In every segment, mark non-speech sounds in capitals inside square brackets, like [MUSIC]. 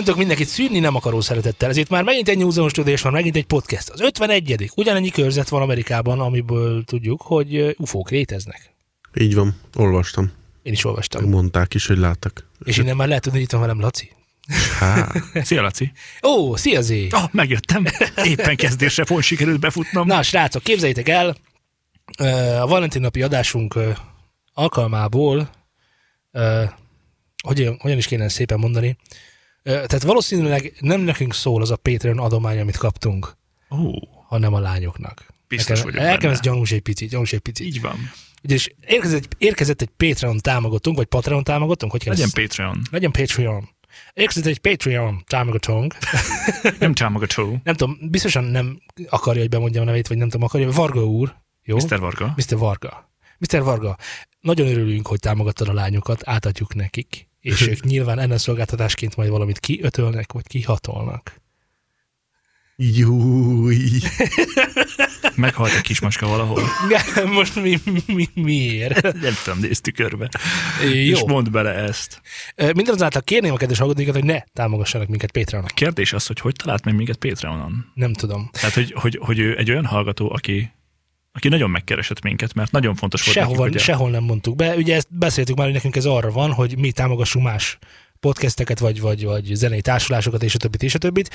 Köszöntök mindenkit szűrni nem akaró szeretettel. Ezért már megint egy New Zealand Studio, és már megint egy podcast. Az 51 Ugyanennyi körzet van Amerikában, amiből tudjuk, hogy ufók léteznek. Így van, olvastam. Én is olvastam. Mondták is, hogy láttak. És innen már lehet tudni, hogy itt van velem Laci. Há, [LAUGHS] Szia, Laci! Ó, szia Zé! Ah, megjöttem! Éppen kezdésre pont sikerült befutnom. Na, srácok, képzeljétek el, a Valentin napi adásunk alkalmából, hogyan, hogyan is kéne szépen mondani, tehát valószínűleg nem nekünk szól az a Patreon adomány, amit kaptunk, Ó, hanem a lányoknak. Biztos Nekem- vagyok Nekem ez gyanús egy picit, gyanús egy picit. így van. És érkezett, érkezett egy Patreon támogatónk, vagy Patreon támogatónk, hogy kell Legyen ezt- Patreon. Legyen Patreon. Érkezett egy Patreon támogatónk. [LAUGHS] Nem támogató. nem tudom, biztosan nem akarja, hogy bemondjam a nevét, vagy nem tudom, akarja. Varga úr. Jó? Mr. Varga. Mr. Varga. Mr. Varga, nagyon örülünk, hogy támogattad a lányokat, átadjuk nekik, és [LAUGHS] ők nyilván ennek szolgáltatásként majd valamit kiötölnek, vagy kihatolnak. júj. [LAUGHS] Meghalt egy kismacska valahol. Most mi, mi, miért? [LAUGHS] Nem tudom, nézd körbe. És Jó. mondd bele ezt. Mindazáltal kérném a kedves hallgatóinkat, hogy ne támogassanak minket Patreonon. Kérdés az, hogy hogy talált meg minket Patreonon. Nem tudom. Tehát, hogy, hogy, hogy ő egy olyan hallgató, aki, aki nagyon megkeresett minket, mert nagyon fontos volt Sehova, nekik, sehol nem mondtuk be. Ugye ezt beszéltük már, hogy nekünk ez arra van, hogy mi támogassunk más podcasteket, vagy, vagy, vagy zenei társulásokat, és a többit, és a többit.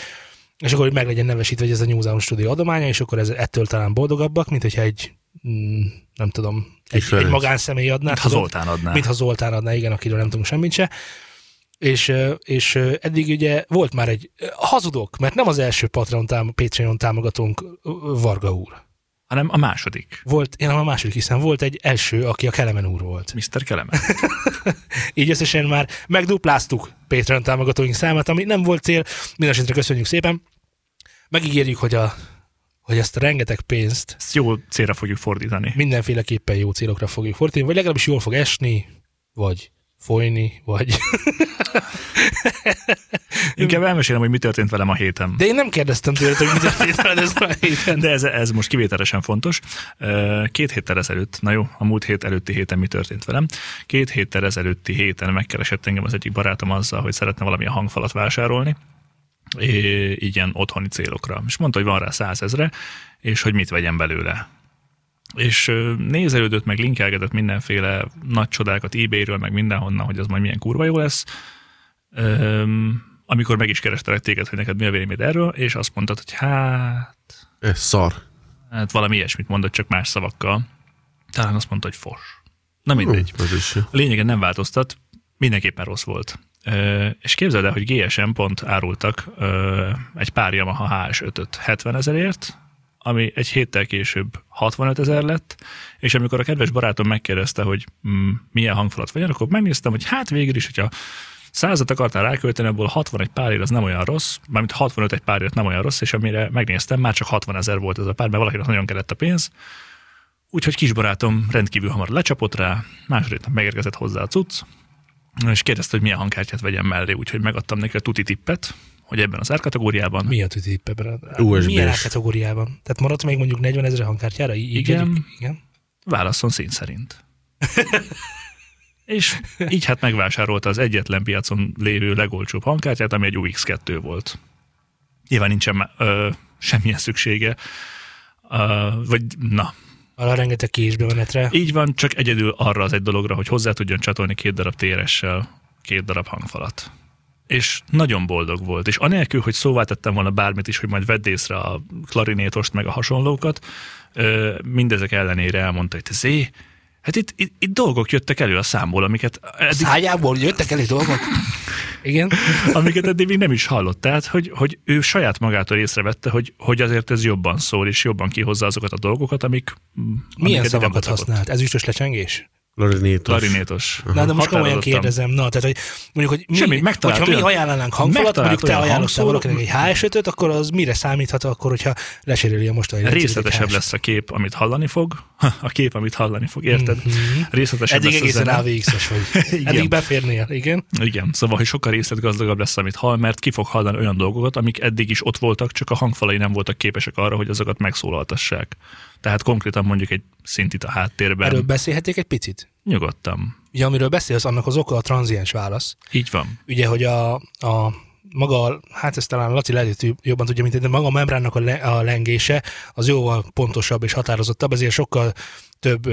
És akkor, hogy meg legyen nevesítve, hogy ez a New Zealand Studio adománya, és akkor ez ettől talán boldogabbak, mint hogyha egy, mm, nem tudom, egy, Ferenc. egy magánszemély adná. Mint ha? Zoltán adná. Mint ha Zoltán adná, igen, akiről nem tudunk semmit se. És, és eddig ugye volt már egy, hazudok, mert nem az első Patreon, tám- Patreon támogatónk Varga úr. Hanem a második. Volt, én a második, hiszen volt egy első, aki a Kelemen úr volt. Mr. Kelemen. [LAUGHS] Így összesen már megdupláztuk Patreon támogatóink számát, ami nem volt cél. Mindenesetre köszönjük szépen. Megígérjük, hogy, a, hogy ezt a rengeteg pénzt Ezt jó célra fogjuk fordítani. mindenféleképpen jó célokra fogjuk fordítani, vagy legalábbis jól fog esni, vagy folyni, vagy... Inkább elmesélem, hogy mi történt velem a héten. De én nem kérdeztem tőled, hogy mit [LAUGHS] történt veled ez a héten. De ez, ez most kivételesen fontos. Két héttel ezelőtt, na jó, a múlt hét előtti héten mi történt velem. Két héttel ezelőtti héten megkeresett engem az egyik barátom azzal, hogy szeretne valamilyen hangfalat vásárolni, ilyen otthoni célokra. És mondta, hogy van rá százezre, és hogy mit vegyen belőle. És nézelődött, meg linkelgetett mindenféle nagy csodákat eBay-ről, meg mindenhonnan, hogy az majd milyen kurva jó lesz. Öm, amikor meg is kerestelek téged, hogy neked mi a véleményed erről, és azt mondtad, hogy hát Ez szar. Hát valami ilyesmit mondott, csak más szavakkal. Talán azt mondta, hogy fos. Na mindegy. Lényegen nem változtat, mindenképpen rossz volt. Ö, és képzeld el, hogy GSM pont árultak ö, egy pár Yamaha HS5-öt 70 ezerért, ami egy héttel később 65 ezer lett, és amikor a kedves barátom megkérdezte, hogy mm, milyen hangfalat vegyen, akkor megnéztem, hogy hát végül is, hogyha százat akartál rákölteni, abból 60 egy párért az nem olyan rossz, mármint 65 egy párért nem olyan rossz, és amire megnéztem, már csak 60 ezer volt ez a pár, mert valakinek nagyon kellett a pénz, Úgyhogy kisbarátom rendkívül hamar lecsapott rá, második nap megérkezett hozzá a cucc, és kérdezte, hogy milyen hangkártyát vegyen mellé, úgyhogy megadtam neki a tuti tippet, hogy ebben az árkategóriában Mi a tütippe, brad? USB-s. Milyen kategóriában? Tehát maradt még mondjuk 40 ezer hangkártyára? Így Igen. vegyük? Igen. válasszon szín szerint. [LAUGHS] és így hát megvásárolta az egyetlen piacon lévő legolcsóbb hangkártyát, ami egy UX2 volt. Nyilván nincsen ö, semmilyen szüksége, ö, vagy na, Arra rengeteg késbemenetre. Így van, csak egyedül arra az egy dologra, hogy hozzá tudjon csatolni két darab TRS-sel két darab hangfalat. És nagyon boldog volt, és anélkül, hogy szóvá tettem volna bármit is, hogy majd vedd észre a klarinétost, meg a hasonlókat, mindezek ellenére elmondta, hogy zé, hát itt, itt, itt dolgok jöttek elő a számból, amiket eddig, Szájából jöttek elé dolgok? Igen. amiket eddig még nem is hallott. Tehát, hogy, hogy ő saját magától észrevette, hogy, hogy azért ez jobban szól, és jobban kihozza azokat a dolgokat, amik Milyen amiket szavakat használt? Ezüstös lecsengés? Klarinétos. Klarinétos. Na, de most komolyan kérdezem, na, tehát, hogy mondjuk, hogy mi, Semmi, hogyha mi ajánlanánk hangfalat, mondjuk te ajánlottál valakinek egy HS5-öt, akkor az mire számíthat akkor, hogyha lesérüli a mostani Részletesebb HS5? lesz a kép, amit hallani fog. [LAUGHS] A kép, amit hallani fog, érted? Mhm. Részletesebb Eddig lesz egészen. AVX-es vagy. [LAUGHS] Igen. Eddig beférnél, igen. Igen, szóval, hogy sokkal részletgazdagabb lesz, amit hall, mert ki fog hallani olyan dolgokat, amik eddig is ott voltak, csak a hangfalai nem voltak képesek arra, hogy azokat megszólaltassák. Tehát konkrétan mondjuk egy szintit a háttérben. Erről beszélhetik egy picit? Nyugodtan. Ugye, amiről beszélsz, annak az oka a tranziens válasz. Így van. Ugye, hogy a, a maga, hát ezt talán Laci lehet, hogy jobban tudja, mint én, de maga a membránnak a, le, a lengése az jóval pontosabb és határozottabb, ezért sokkal több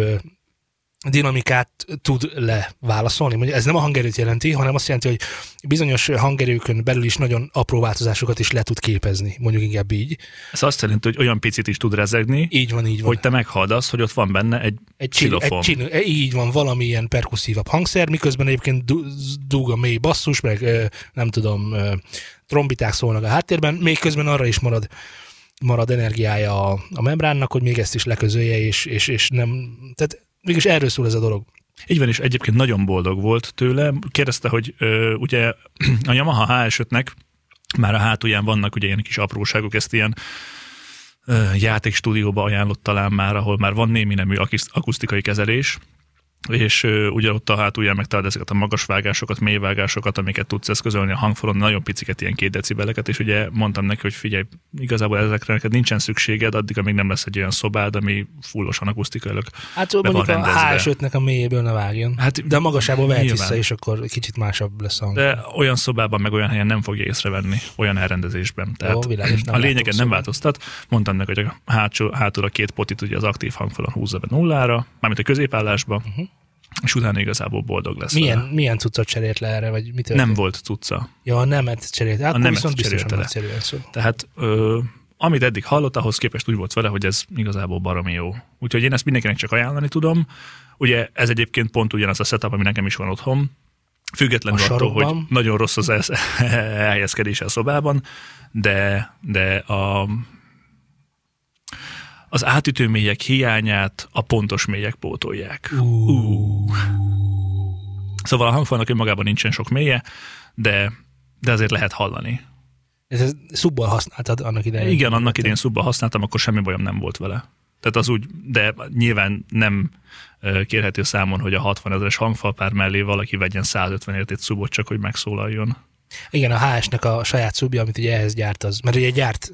dinamikát tud leválaszolni. Mondja, Ez nem a hangerőt jelenti, hanem azt jelenti, hogy bizonyos hangerőkön belül is nagyon apró változásokat is le tud képezni, mondjuk inkább így. Ez azt jelenti, hogy olyan picit is tud rezegni, Így van, így van. hogy te meghaldasz, hogy ott van benne egy, egy, xilofon. egy csin, így van, valamilyen perkuszívabb hangszer, miközben egyébként du- dúg a mély basszus, meg nem tudom, trombiták szólnak a háttérben, még közben arra is marad marad energiája a, a membránnak, hogy még ezt is leközölje, és, és, és nem, tehát mégis erről szól ez a dolog. Így van, és egyébként nagyon boldog volt tőle. Kérdezte, hogy ö, ugye [CLEARS THROAT] a Yamaha HS5-nek már a hátulján vannak ugye ilyen kis apróságok, ezt ilyen ö, játékstúdióba ajánlott talán már, ahol már van némi nemű akusztikai kezelés, és ö, ugye ott a hátulján megtalálod ezeket a magas vágásokat, mély vágásokat, amiket tudsz eszközölni a hangfalon, nagyon piciket, ilyen két decibeleket, és ugye mondtam neki, hogy figyelj, igazából ezekre neked nincsen szükséged, addig, amíg nem lesz egy olyan szobád, ami fullosan akusztikailag Hát van mondjuk a rendezve. HS5-nek a mélyéből ne vágjon. Hát de a magasából vehet nyilván. vissza, és akkor kicsit másabb lesz a hang. De olyan szobában, meg olyan helyen nem fogja észrevenni, olyan elrendezésben. Tehát világos, nem a látok lényegen nem változtat. Mondtam neki, hogy a hátsó, hátul a két potit ugye az aktív hangfalon húzza be nullára, mármint a középállásba, uh-huh. És utána igazából boldog lesz. milyen, vele. milyen cuccot cserélt le erre, vagy mit Nem volt cucca. Ja, a nemet cserélt. Hát, a nemet viszont cserélte le. nagyszerűen szól. Tehát ö, amit eddig hallott, ahhoz képest úgy volt vele, hogy ez igazából baromi jó. Úgyhogy én ezt mindenkinek csak ajánlani tudom. Ugye ez egyébként pont ugyanaz a setup, ami nekem is van otthon. Függetlenül A attól, sarokban. hogy nagyon rossz az ez- [LAUGHS] elhelyezkedése a szobában, de, de a, az átütő mélyek hiányát a pontos mélyek pótolják. Uh. Szóval a hangfalnak önmagában nincsen sok mélye, de, de azért lehet hallani. Ez, szubbal használtad annak idején. Igen, annak idén szubba használtam, akkor semmi bajom nem volt vele. Tehát az úgy, de nyilván nem kérhető számon, hogy a 60 ezeres hangfalpár mellé valaki vegyen 150 ért egy szubot, csak hogy megszólaljon. Igen, a HS-nek a saját szubja, amit ugye ehhez gyárt az, mert ugye gyárt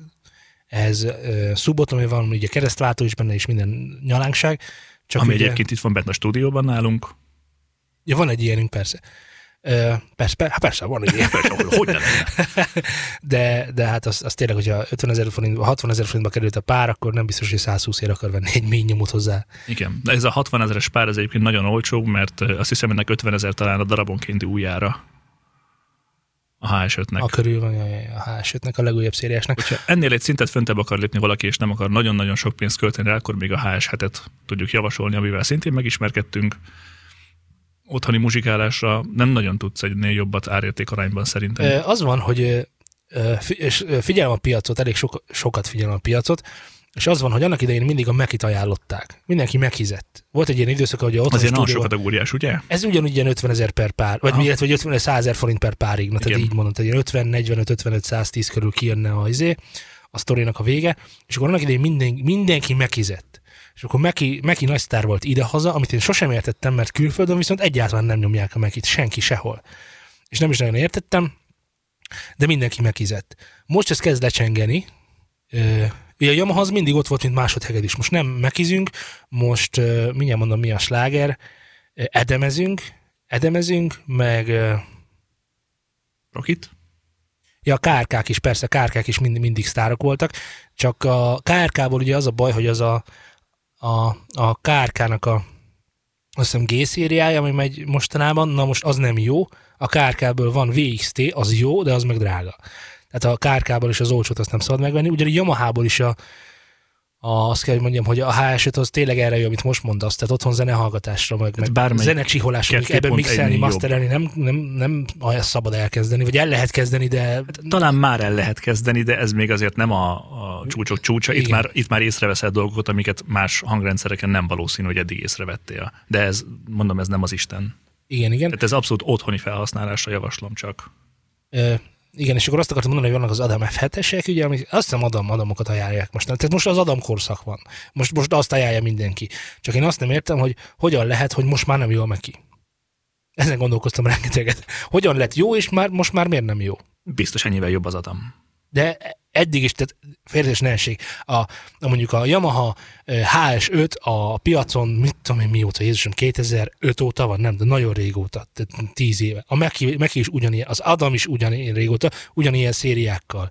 ehhez uh, szubot, ami van ugye keresztváltó is benne, és minden nyalánkság. Csak Ami ugye, egyébként itt van bent a stúdióban nálunk. Ja, van egy ilyenünk, persze. Uh, persze, per, hát persze, van egy ilyen. [LAUGHS] hogy ne lenne? [LAUGHS] De, de hát az, az tényleg, hogyha 50 ezer forint, 60 ezer forintba került a pár, akkor nem biztos, hogy 120 ér akar venni egy mély nyomot hozzá. Igen, de ez a 60 ezeres pár ez egyébként nagyon olcsó, mert azt hiszem ennek 50 ezer talán a darabonkénti újjára a HS5-nek. A körül van a, a HS5-nek, a legújabb szériásnak. Hogyha ennél egy szintet föntebb akar lépni valaki, és nem akar nagyon-nagyon sok pénzt költeni rá, akkor még a HS7-et tudjuk javasolni, amivel szintén megismerkedtünk. Otthoni muzsikálásra nem nagyon tudsz egynél jobbat árérték arányban szerintem. Az van, hogy és figyelem a piacot, elég sok, sokat figyelem a piacot, és az van, hogy annak idején mindig a Mekit ajánlották. Mindenki meghizett. Volt egy ilyen időszak, hogy otthon Azért nagyon sok stúdióban- kategóriás, ugye? Ez ugyanúgy ilyen 50 ezer per pár, vagy illetve vagy 50 100 ezer forint per párig, na, tehát így mondom, tehát ilyen 50, 45, 55, 110 körül kijönne a, izé, a sztorinak a vége, és akkor annak idején minden, mindenki meghizett. És akkor Meki, Meki nagy sztár volt idehaza, amit én sosem értettem, mert külföldön viszont egyáltalán nem nyomják a Mekit, senki sehol. És nem is nagyon értettem, de mindenki meghizett. Most ez kezd lecsengeni, Ugye a Yamaha az mindig ott volt, mint másodheged is. Most nem mekizünk, most ö, mindjárt mondom, mi a sláger, edemezünk, edemezünk, meg ö, Rokit? ja, a KRK-k is, persze, KRK-k is mind, mindig sztárok voltak, csak a KRK-ból ugye az a baj, hogy az a, a, a KRK-nak a azt hiszem G-szériája, ami megy mostanában, na most az nem jó, a KRK-ből van VXT, az jó, de az meg drága. Tehát a KRK-ból is az olcsót azt nem szabad megvenni, ugyanígy Yamaha-ból is a, a, azt kell, hogy mondjam, hogy a HS5 az tényleg erre jó, amit most mondasz, tehát otthon zenehallgatásra, meg, meg bármelyik zenecsiholásra, ebben 2.1 mixelni, masterelni nem, nem, nem olyan szabad elkezdeni, vagy el lehet kezdeni, de Talán már el lehet kezdeni, de ez még azért nem a, a csúcsok csúcsa. Itt már, itt már észreveszel dolgokat, amiket más hangrendszereken nem valószínű, hogy eddig észrevettél. De ez, mondom, ez nem az Isten. igen, igen. Tehát ez abszolút otthoni felhasználásra javaslom csak. Ö, igen, és akkor azt akartam mondani, hogy vannak az Adam F7-esek, ugye, amik azt hiszem Adam, Adamokat ajánlják most. Tehát most az Adam korszak van. Most, most azt ajánlja mindenki. Csak én azt nem értem, hogy hogyan lehet, hogy most már nem jó a Meki. Ezen gondolkoztam rengeteget. Hogyan lett jó, és már, most már miért nem jó? Biztos ennyivel jobb az Adam. De eddig is, tehát félretés ne essék. A, a, mondjuk a Yamaha ö, HS5 a piacon, mit tudom én mióta, Jézusom, 2005 óta van, nem, de nagyon régóta, tehát 10 éve. A Meki, Meki is ugyanilyen, az Adam is ugyanilyen régóta, ugyanilyen szériákkal.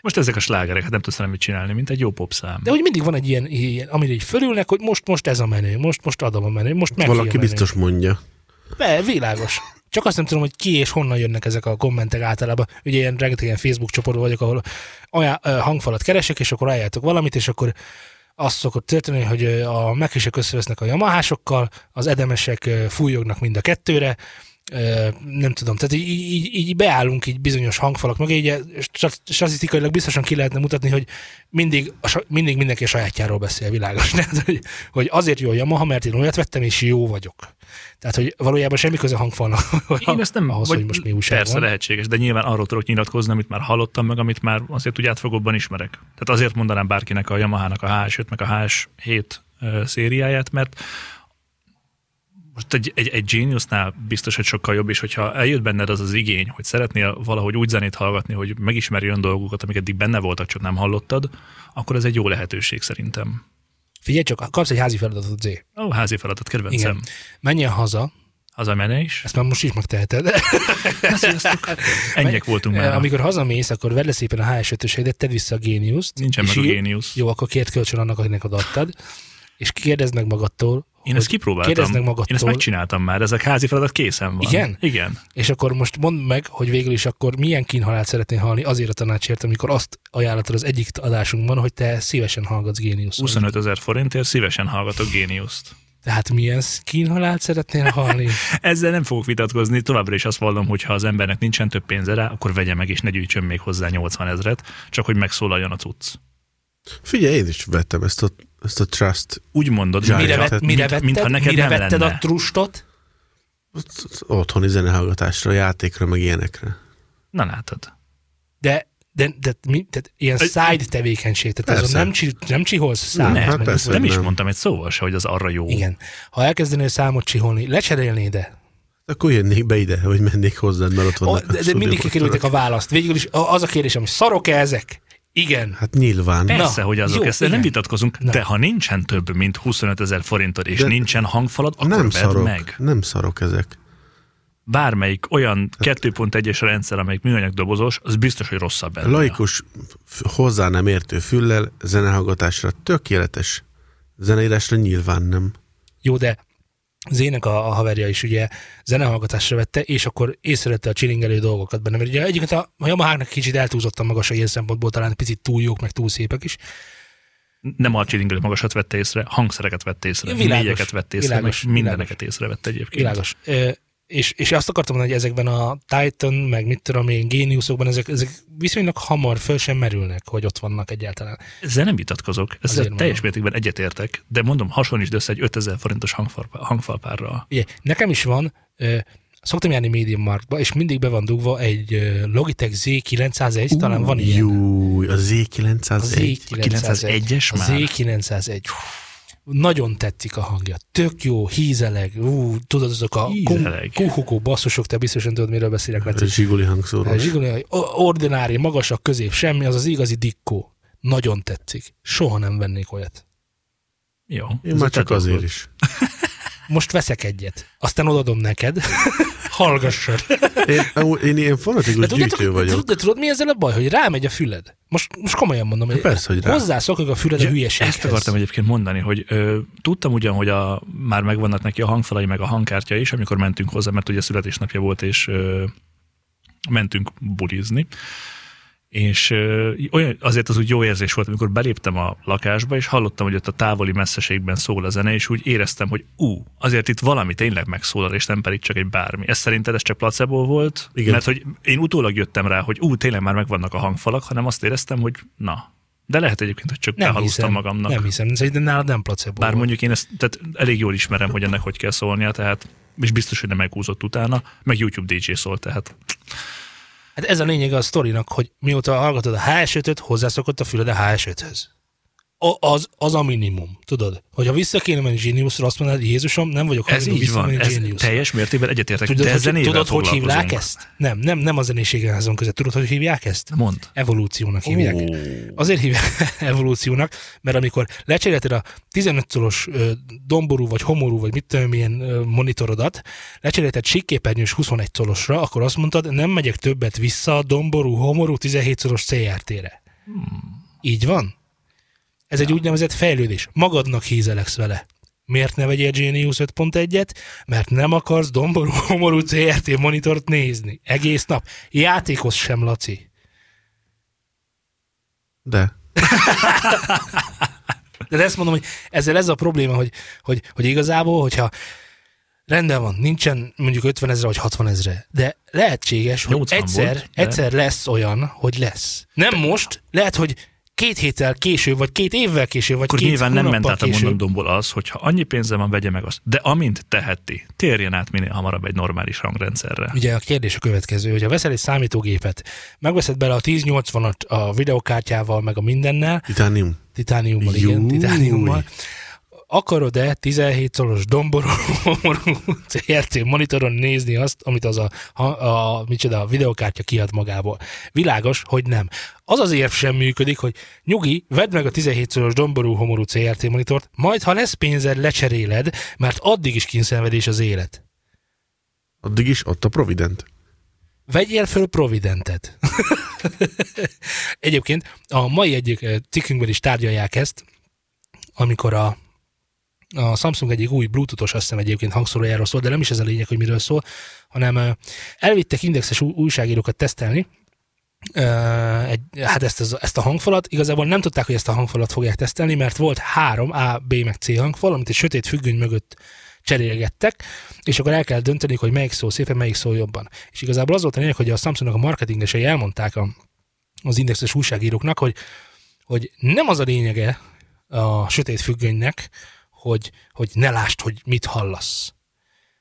Most ezek a slágerek, hát nem tudsz mit csinálni, mint egy jó popszám. De hogy mindig van egy ilyen, ilyen amire így fölülnek, hogy most, most ez a menő, most, most Adam a menő, most Meki a Valaki menő. biztos mondja. Be, világos. Csak azt nem tudom, hogy ki és honnan jönnek ezek a kommentek általában. Ugye ilyen rengeteg ilyen Facebook csoportban vagyok, ahol olyan hangfalat keresek, és akkor ajánljátok valamit, és akkor azt szokott történni, hogy a mekisek összevesznek a yamahásokkal, az edemesek fújognak mind a kettőre, nem tudom, tehát így, így, így beállunk így bizonyos hangfalak mögé, így stat- statisztikailag biztosan ki lehetne mutatni, hogy mindig, mindig mindenki a sajátjáról beszél, világos. [LAUGHS] Tehát, hogy, hogy azért jó a Yamaha, mert én olyat vettem, és jó vagyok. Tehát, hogy valójában semmi köze hangfalnak. [LAUGHS] Én ezt nem, ahhoz, hogy most mi újság persze van. lehetséges, de nyilván arról tudok nyilatkozni, amit már hallottam, meg amit már azért úgy átfogóbban ismerek. Tehát azért mondanám bárkinek a Yamaha-nak a HS5, meg a HS7 ö, szériáját, mert most egy, egy, egy Geniusnál biztos, hogy sokkal jobb, és hogyha eljött benned az az igény, hogy szeretnél valahogy úgy zenét hallgatni, hogy megismerj olyan dolgokat, amik eddig benne voltak, csak nem hallottad, akkor ez egy jó lehetőség szerintem. Figyelj csak, kapsz egy házi feladatot, Z. Ó, házi feladat, kedvencem. Igen. Menjen haza, Az a menés. ezt már most is megteheted. [LAUGHS] Ennyiek voltunk már. Amikor hazamész, akkor vedd le szépen a HS5-öseidet, tedd vissza a Genius-t. Nincsen meg a Genius. Jó, akkor kért kölcsön annak, akinek odaadtad. És kérdezd meg magadtól, Én ezt kipróbáltam. Kérdezd meg Én ezt magadtól, megcsináltam már, ez a házi feladat készen van. Igen? Igen. és akkor most mondd meg, hogy végül is akkor milyen kínhalált szeretnél hallni azért a tanácsért, amikor azt ajánlatod az egyik adásunkban, hogy te szívesen hallgatsz Genius. 25 ezer forintért szívesen hallgatok Géniuszt. Tehát milyen kínhalált szeretnél hallni? [LAUGHS] Ezzel nem fogok vitatkozni, továbbra is azt vallom, hogy ha az embernek nincsen több pénze rá, akkor vegye meg és ne gyűjtsön még hozzá 80 ezret, csak hogy megszólaljon a cucc. Figyelj, én is vettem ezt a, ezt a Trust. Úgy mondod, Mire Mire, vett, mire mint- vetted, mintha neked mire nem vetted lenne. a trustot? Otthoni zenehallgatásra, játékra, meg ilyenekre. Na látod. De, de, de, mi, tehát ilyen side tevékenység, tehát azon nem, csi, nem csiholsz számot. Nem, hát persze. nem is nem. mondtam egy szóval se, hogy az arra jó. Igen. Ha elkezdenél számot csiholni, lecserélnéd de. Akkor jönnék be ide, hogy mennék hozzád, mert ott vannak de, de mindig kikerültek a választ. Végül is a- az a kérdésem, hogy szarok-e ezek? Igen. Hát nyilván. Persze, Na, hogy azok, jó, ezt nem igen. vitatkozunk, Na. de ha nincsen több, mint 25 ezer forintod, és De- nincsen hangfalad, akkor nem vedd szarok. meg. Nem szarok ezek. Bármelyik olyan Hát- 2.1-es rendszer, amelyik műanyag dobozos, az biztos, hogy rosszabb ennél. Laikus, hozzá nem értő füllel, zenehallgatásra tökéletes. Zeneírásra nyilván nem. Jó, de Zének a, a haverja is ugye zenehallgatásra vette, és akkor észrevette a csilingelő dolgokat benne. Mert ugye egyiket a, a Yamaháknak kicsit eltúlzottan magas a ilyen szempontból, talán picit túl jók, meg túl szépek is. Nem a csilingelő magasat vette észre, hangszereket vette észre, Világos, négyeket vette észre, világos, meg mindeneket észrevette egyébként. Világos. És, és azt akartam mondani, hogy ezekben a Titan, meg mit tudom én, Geniusokban ezek, ezek viszonylag hamar föl sem merülnek, hogy ott vannak egyáltalán. Ezzel nem vitatkozok, ezzel Azért teljes mondom. mértékben egyetértek, de mondom, hasonlítsd össze egy 5000 forintos hangfal, hangfalpárral. Ugye, nekem is van, ö, szoktam járni Medium Marktba, és mindig be van dugva egy Logitech Z901, talán van ilyen. Júj, a A Z901. A 901-es A már? Z901. Nagyon tetszik a hangja. Tök jó, hízeleg. Ú, tudod, azok a Hízeleg. kuhukó basszusok, te biztosan tudod, miről beszélek. Mert A Zsiguli hangszóró. Zsiguli, ordinári, magasak, közép, semmi, az az igazi dikkó. Nagyon tetszik. Soha nem vennék olyat. Jó. Én már a csak azért dolgod. is. [LAUGHS] Most veszek egyet. Aztán odadom neked. [LAUGHS] Hallgassad. Én, én ilyen fanatikus tudjátok, gyűjtő de, vagyok. de tudod, mi ezzel a baj? Hogy rámegy a füled. Most, most komolyan mondom, hogy persze, hogy hozzászokok a füled a hülyeséghez. Ezt akartam egyébként mondani, hogy ö, tudtam ugyan, hogy a, már megvannak neki a hangfalai, meg a hangkártya is, amikor mentünk hozzá, mert ugye születésnapja volt, és ö, mentünk bulizni. És olyan, azért az úgy jó érzés volt, amikor beléptem a lakásba, és hallottam, hogy ott a távoli messzeségben szól a zene, és úgy éreztem, hogy ú, azért itt valami tényleg megszólal, és nem pedig csak egy bármi. Ez szerinted ez csak placebo volt? Igen. Mert hogy én utólag jöttem rá, hogy ú, tényleg már megvannak a hangfalak, hanem azt éreztem, hogy na. De lehet egyébként, hogy csak nem behalúztam hiszem, magamnak. Nem hiszem, szerintem nálad nem placebo. Bár volt. mondjuk én ezt tehát elég jól ismerem, hogy ennek hogy kell szólnia, tehát és biztos, hogy nem meghúzott utána, meg YouTube DJ szólt, tehát Hát ez a lényeg a sztorinak, hogy mióta hallgatod a HS5-öt, hozzászokott a füled a HS5-höz. A, az, az a minimum, tudod? Hogyha vissza kéne menni Geniusra, azt mondanád, Jézusom, nem vagyok Ez így van, ez Geniusra. teljes mértékben egyetértek, Tudod, de hogy, zenével tudod hogy hívják ezt? Nem, nem, nem a zenéségen azon között. Tudod, hogy hívják ezt? Mond. Evolúciónak hívják. Ó. Azért hívják [LAUGHS] evolúciónak, mert amikor lecserélted a 15 szoros ö, domború, vagy homorú, vagy mit tudom, milyen monitorodat, lecserélted síkképernyős 21 szorosra, akkor azt mondtad, nem megyek többet vissza a domború, homorú 17 szoros CRT-re. Így van? Ez egy úgynevezett fejlődés. Magadnak hízeleksz vele. Miért ne vegyél Genius 5.1-et? Mert nem akarsz domború, [LAUGHS] homorú CRT monitort nézni. Egész nap. Játékos sem, Laci. De. [LAUGHS] De ezt mondom, hogy ezzel ez a probléma, hogy, hogy, hogy igazából, hogyha rendben van, nincsen mondjuk 50 ezre vagy 60 ezre, de lehetséges, hogy 80 egyszer, volt, de- egyszer lesz olyan, hogy lesz. Nem most, lehet, hogy két héttel később, vagy két évvel később, vagy Akkor két nyilván nem ment át a később. mondandómból az, hogy ha annyi pénze van, vegye meg azt. De amint teheti, térjen át minél hamarabb egy normális hangrendszerre. Ugye a kérdés a következő, hogyha veszel egy számítógépet, megveszed bele a 1080-at a videokártyával, meg a mindennel, Titánium. titániummal, igen, titániummal, akarod-e 17 szoros domború CRT monitoron nézni azt, amit az a, a, a, micsoda, a videokártya kiad magából? Világos, hogy nem. Az az érv sem működik, hogy nyugi, vedd meg a 17 szoros domború homorú CRT monitort, majd ha lesz pénzed, lecseréled, mert addig is kínszenvedés az élet. Addig is ott a Provident. Vegyél föl Providentet. [LAUGHS] Egyébként a mai egyik eh, cikkünkben is tárgyalják ezt, amikor a, a Samsung egyik új bluetoothos, azt hiszem egyébként hangszórójáról szól, de nem is ez a lényeg, hogy miről szól, hanem elvittek indexes új- újságírókat tesztelni, egy, hát ezt, ezt a hangfalat, igazából nem tudták, hogy ezt a hangfalat fogják tesztelni, mert volt három A, B meg C hangfal, amit egy sötét függöny mögött cserélgettek, és akkor el kell dönteni, hogy melyik szól szépen, melyik szól jobban. És igazából az volt a lényeg, hogy a Samsungnak a marketingesei elmondták a, az indexes újságíróknak, hogy, hogy nem az a lényege a sötét függönynek, hogy, hogy ne lásd, hogy mit hallasz,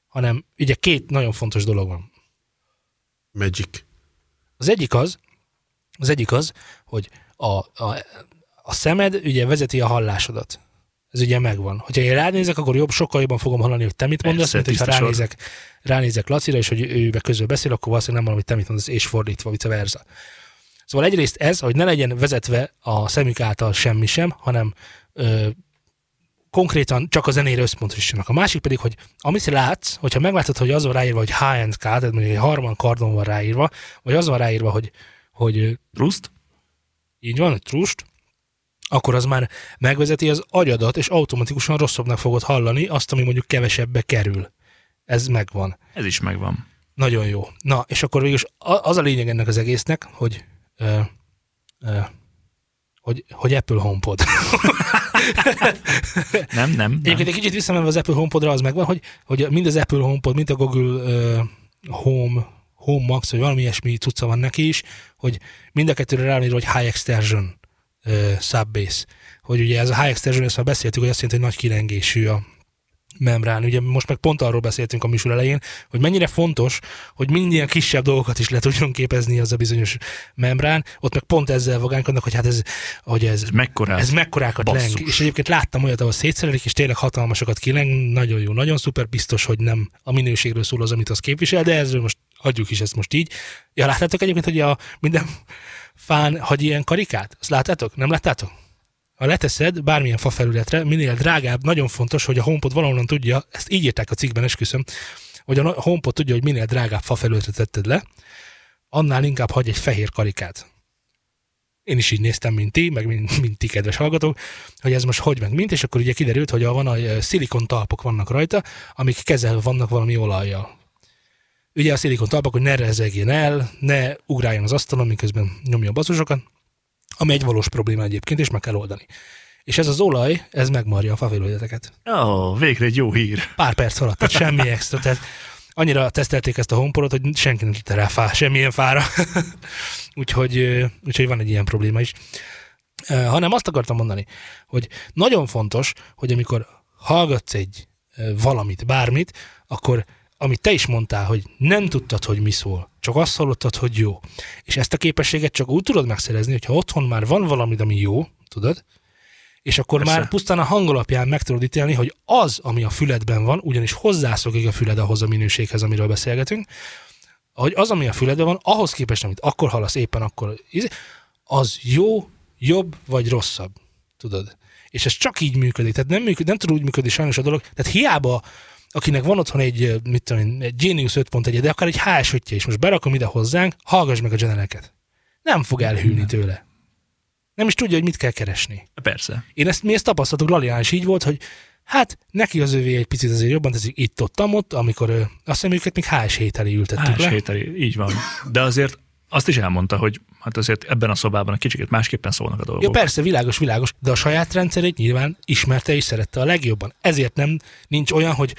hanem ugye két nagyon fontos dolog van. Magic. Az egyik az, az egyik az, hogy a, a, a szemed ugye vezeti a hallásodat. Ez ugye megvan. Hogyha én ránézek, akkor jobb, sokkal jobban fogom hallani, hogy te mit mondasz, Persze, mint hogyha ránézek, ránézek Lacira, és hogy ő be közül beszél, akkor valószínűleg nem hallom, hogy te mit mondasz, és fordítva, vice versa. Szóval egyrészt ez, hogy ne legyen vezetve a szemük által semmi sem, hanem ö, konkrétan csak a zenére összpontosítsanak. A másik pedig, hogy amit látsz, hogyha meglátod, hogy az van ráírva, hogy high-end K, tehát mondjuk egy harman kardon van ráírva, vagy az van ráírva, hogy, hogy ö, Ruszt? így van, hogy trust, akkor az már megvezeti az agyadat, és automatikusan rosszabbnak fogod hallani azt, ami mondjuk kevesebbe kerül. Ez megvan. Ez is megvan. Nagyon jó. Na, és akkor végül az a lényeg ennek az egésznek, hogy ö, ö, hogy, hogy Apple HomePod. [LAUGHS] Nem, [LAUGHS] nem, nem. Egyébként egy kicsit visszamenve az Apple HomePodra az megvan, hogy, hogy mind az Apple HomePod, mint a Google uh, Home, Home Max, vagy valami ilyesmi cucca van neki is, hogy mind a kettőre ráírva, hogy High Extension uh, Subbase. Hogy ugye ez a High Extension, ezt már beszéltük, hogy azt jelenti, hogy nagy kilengésű a membrán. Ugye most meg pont arról beszéltünk a műsor elején, hogy mennyire fontos, hogy minden kisebb dolgokat is le tudjon képezni az a bizonyos membrán. Ott meg pont ezzel vagánykodnak, hogy hát ez, hogy ez Ez mekkora? ez mekkorákat Basszus. leng. És egyébként láttam olyat, ahol szétszerelik, és tényleg hatalmasokat kileng, nagyon jó, nagyon szuper, biztos, hogy nem a minőségről szól az, amit az képvisel, de ezről most adjuk is ezt most így. Ja, láttátok egyébként, hogy a minden fán hagy ilyen karikát? Azt láttátok? Nem láttátok? Ha leteszed bármilyen fa felületre, minél drágább, nagyon fontos, hogy a HomePod valahonnan tudja, ezt így írták a cikkben, esküszöm, hogy a HomePod tudja, hogy minél drágább fa felületre tetted le, annál inkább hagy egy fehér karikát. Én is így néztem, mint ti, meg mint, mint ti, kedves hallgatók, hogy ez most hogy meg mint, és akkor ugye kiderült, hogy a, van a szilikon talpok vannak rajta, amik kezelve vannak valami olajjal. Ugye a szilikon talpak, hogy ne rezegjen el, ne ugráljon az asztalon, miközben nyomja a basszusokat, ami egy valós probléma egyébként, és meg kell oldani. És ez az olaj, ez megmarja a fafelületeket. Ó, oh, végre egy jó hír. Pár perc alatt, tehát semmi [LAUGHS] extra. Tehát annyira tesztelték ezt a homepodot, hogy senki nem tudta rá fá, semmilyen fára. [LAUGHS] úgyhogy, úgyhogy van egy ilyen probléma is. Hanem azt akartam mondani, hogy nagyon fontos, hogy amikor hallgatsz egy valamit, bármit, akkor amit te is mondtál, hogy nem tudtad, hogy mi szól, csak azt hallottad, hogy jó. És ezt a képességet csak úgy tudod megszerezni, hogyha otthon már van valami, ami jó, tudod, És akkor Persze. már pusztán a hang alapján meg tudod ítélni, hogy az, ami a füledben van, ugyanis hozzászokik a füled ahhoz a minőséghez, amiről beszélgetünk, hogy az, ami a füledben van, ahhoz képest, amit akkor hallasz éppen akkor, az jó, jobb vagy rosszabb. Tudod? És ez csak így működik. Tehát nem, működik, nem tud úgy működni sajnos a dolog. Tehát hiába akinek van otthon egy, mit tudom én, egy Genius 5.1, de akár egy HS 5 is, most berakom ide hozzánk, hallgass meg a genereket. Nem fog elhűlni tőle. Nem is tudja, hogy mit kell keresni. Persze. Én ezt, mi ezt tapasztaltuk, Lalián is így volt, hogy hát neki az övé egy picit azért jobban tetszik itt ott, ott, amikor ö, azt hiszem őket még HS hételi ültettükÁs le. hételi, így van. De azért azt is elmondta, hogy hát azért ebben a szobában egy kicsit másképpen szólnak a dolgok. Jó, persze, világos, világos, de a saját rendszerét nyilván ismerte és szerette a legjobban. Ezért nem nincs olyan, hogy,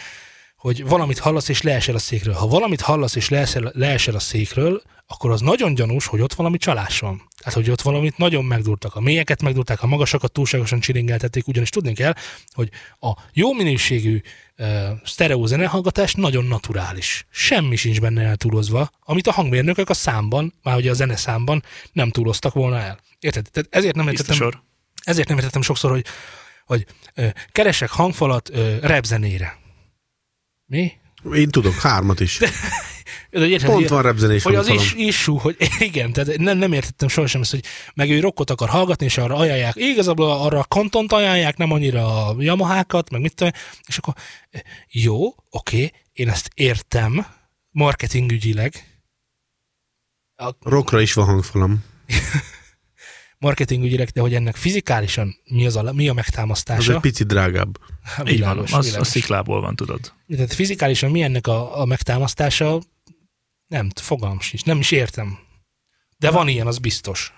hogy valamit hallasz és leesel a székről. Ha valamit hallasz és leesel, leesel a székről, akkor az nagyon gyanús, hogy ott valami csalás van. Tehát, hogy ott valamit nagyon megdurtak. A mélyeket megdurták, a magasakat túlságosan csiringeltették, ugyanis tudni kell, hogy a jó minőségű uh, sztereó zenehallgatás nagyon naturális. Semmi sincs benne eltúlozva, amit a hangmérnökök a számban, már ugye a zeneszámban nem túloztak volna el. Érted? Tehát ezért nem értettem, ezért nem értettem sokszor, hogy, hogy ö, keresek hangfalat ö, repzenére. Mi? Én tudok hármat is. De, hogy érted, Pont van repzenés hogy az is, issue, hogy [LAUGHS] igen, tehát nem, nem értettem sohasem ezt, hogy meg ő rockot akar hallgatni, és arra ajánlják, igazából arra a kantont ajánlják, nem annyira a Yamahákat, meg mit tudom, és akkor jó, oké, én ezt értem, marketingügyileg, a Rockra is van hangfalam. [LAUGHS] marketingügyileg, de hogy ennek fizikálisan mi, az a, mi a Az megtámasztása, egy picit drágább. Így van, világos, az a világos. sziklából van, tudod. Tehát fizikálisan mi ennek a, a megtámasztása, nem, fogalmam sincs, nem is értem. De van ilyen, az biztos.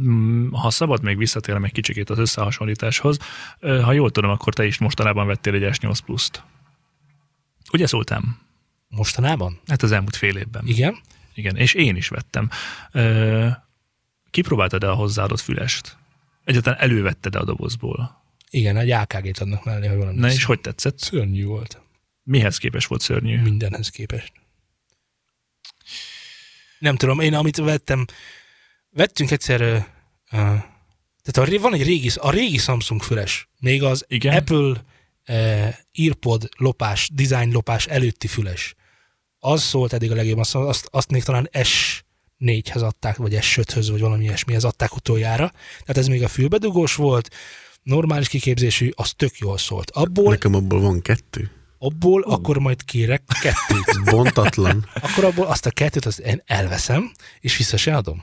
Mm, Ha szabad, még visszatérem egy kicsikét az összehasonlításhoz. Ha jól tudom, akkor te is mostanában vettél egy S8 Plus-t. Ugye szóltam? Mostanában? Hát az elmúlt fél évben. Igen. Igen, és én is vettem. Kipróbáltad-e a hozzáadott fülest? Egyáltalán elővetted-e a dobozból? Igen, egy AKG-t adnak mellé, hogy valami. Na és hogy tetszett? Szörnyű volt. Mihez képes volt szörnyű? Mindenhez képest. Nem tudom, én amit vettem, vettünk egyszer, ö, tehát a, van egy régi, a régi Samsung füles, még az Igen. Apple uh, earpod lopás, design lopás előtti füles. Az szólt eddig a legjobb, azt, azt, azt még talán S4-hez adták, vagy S5-höz, vagy valami ilyesmihez adták utoljára. Tehát ez még a fülbedugós volt, normális kiképzésű, az tök jól szólt. Abból, Nekem abból van kettő. abból akkor majd kérek kettőt. Bontatlan. Akkor abból azt a kettőt azt én elveszem, és vissza se adom.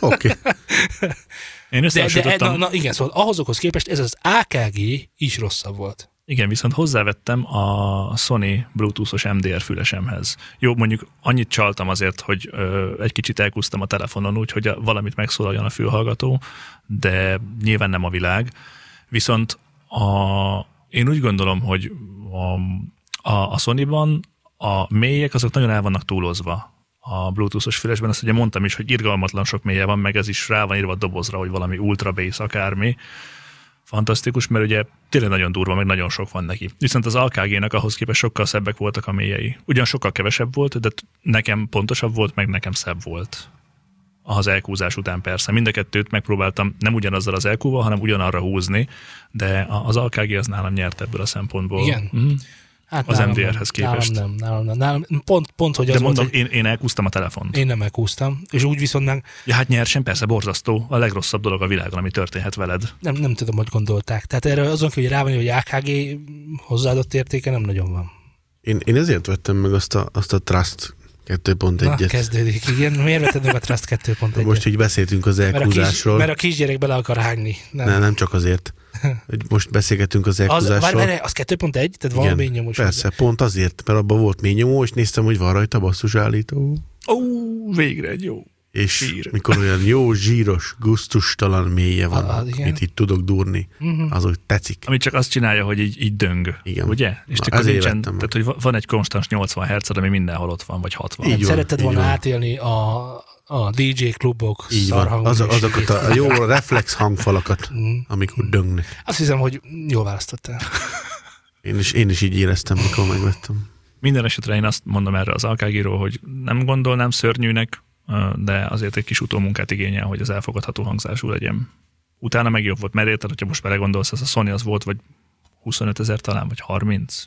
Oké. Okay. Én De, de na, na, igen, szóval ahhozokhoz képest ez az AKG is rosszabb volt. Igen, viszont hozzávettem a Sony Bluetooth-os MDR fülesemhez. Jó, mondjuk annyit csaltam azért, hogy ö, egy kicsit elkúztam a telefonon úgy, hogy a, valamit megszólaljon a fülhallgató, de nyilván nem a világ. Viszont a, én úgy gondolom, hogy a, a, a Sony-ban a mélyek azok nagyon el vannak túlozva a bluetoothos fülesben, azt ugye mondtam is, hogy irgalmatlan sok mélye van, meg ez is rá van írva a dobozra, hogy valami ultra bass akármi, fantasztikus, mert ugye tényleg nagyon durva, meg nagyon sok van neki. Viszont az AKG-nek ahhoz képest sokkal szebbek voltak a mélyei. Ugyan sokkal kevesebb volt, de nekem pontosabb volt, meg nekem szebb volt. Az elkúzás után persze. Mind a kettőt megpróbáltam nem ugyanazzal az elkúval, hanem ugyanarra húzni, de az AKG az nálam nyert ebből a szempontból. Igen? Mm. Hát Az MDR-hez nem, képest. Nálam nem, nálam nem. Nálam, pont, pont, hogy az De volt, mondom, hogy én, én elkúztam a telefont. én nem elkúztam, és úgy viszont nem, Ja, hát nyersen, persze, borzasztó. A legrosszabb dolog a világon, ami történhet veled. nem, nem tudom, hogy gondolták. Tehát erre azon kívül, hogy rá van, hogy AKG hozzáadott értéke nem nagyon van. Én, én ezért vettem meg azt a, azt a Trust Na, 2.1-et. kezdődik, igen. Miért vetted meg a Trust 2.1 Most így beszéltünk az mert a, kis, elkúzásról. mert a kisgyerek bele akar hányni. Nem. Nem, nem csak azért. Hogy most beszélgetünk az az, elkúzásról. várj, várj, az 2.1? Tehát van mély nyomós. persze, pont azért, mert abban volt mély nyomó, és néztem, hogy van rajta basszusállító. Ó, végre egy jó. És Zsír. mikor olyan jó, zsíros, gusztustalan mélye van, Ah, amit így tudok durni, Uh-huh. az úgy tetszik. Ami csak azt csinálja, hogy így, így döng. Igen. Ugye? És Na, ezért nincsen, tehát, hogy van egy konstans 80 Hz, ami mindenhol ott van, vagy 60. Így van, Szeretted így volna van. átélni a, a DJ klubok Így van. Az, azokat a, jó reflex hangfalakat, Mm. amikor döngnek. Azt hiszem, hogy jól választottál. [LAUGHS] Én is, én is így éreztem, mikor megvettem. Minden esetre én azt mondom erre az AKG-ról, hogy nem gondolnám szörnyűnek, de azért egy kis utómunkát igényel, hogy az elfogadható hangzású legyen. Utána meg jobb volt, mert érted, hogyha most belegondolsz, az a Sony az volt, vagy 25 ezer talán, vagy 30.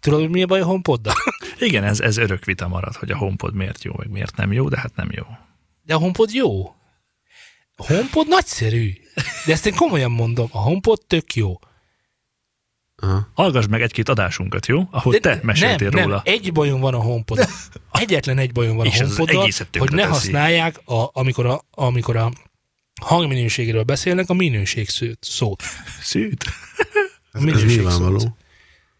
Tudod, hogy mi a baj a HomePoddal? [LAUGHS] Igen, ez, ez örök vita marad, hogy a HomePod miért jó, meg miért nem jó, de hát nem jó. De a HomePod jó. A HomePod nagyszerű. De ezt én komolyan mondom, a HomePod tök jó. Aha. Hallgass meg egy-két adásunkat, jó? Ahol te meséltél nem, róla. Nem, egy bajom van a HomePod. Egyetlen egy bajom van a egészet hogy ne teszi. használják, a, amikor, a, amikor a hangminőségéről beszélnek, a minőség szó- szót. Szűt. A Ez, ez minőség nyilvánvaló. szót.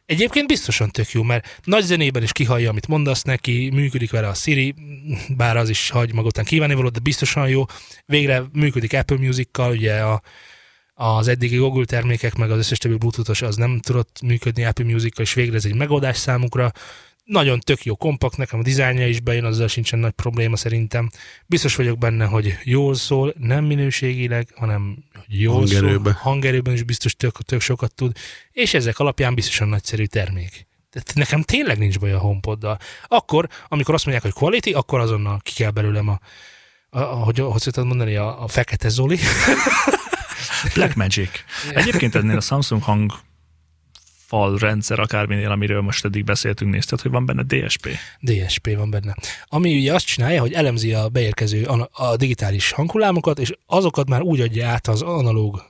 Egyébként biztosan tök jó, mert nagy zenében is kihallja, amit mondasz neki, működik vele a Siri, bár az is hagy maga után kívánni valót, de biztosan jó. Végre működik Apple Music-kal, ugye a, az eddigi Google termékek, meg az összes többi Bluetooth-os az nem tudott működni Apple Music-kal, és végre ez egy megoldás számukra. Nagyon tök jó kompakt, nekem a dizájnja is bejön, azzal sincsen nagy probléma szerintem. Biztos vagyok benne, hogy jól szól, nem minőségileg, hanem jól Hangerőben. szól. Hangerőben is biztos tök, tök sokat tud, és ezek alapján biztosan nagyszerű termék. Tehát nekem tényleg nincs baj a HomePoddal. Akkor, amikor azt mondják, hogy quality, akkor azonnal ki kell belőlem a, a, a hogy, hogy szoktad mondani, a, a fekete Zoli. Black Magic. [LAUGHS] Egyébként ennél a Samsung hang fal rendszer, akárminél, amiről most eddig beszéltünk, nézted, hogy van benne DSP. DSP van benne. Ami ugye azt csinálja, hogy elemzi a beérkező a digitális hanghullámokat, és azokat már úgy adja át az analóg,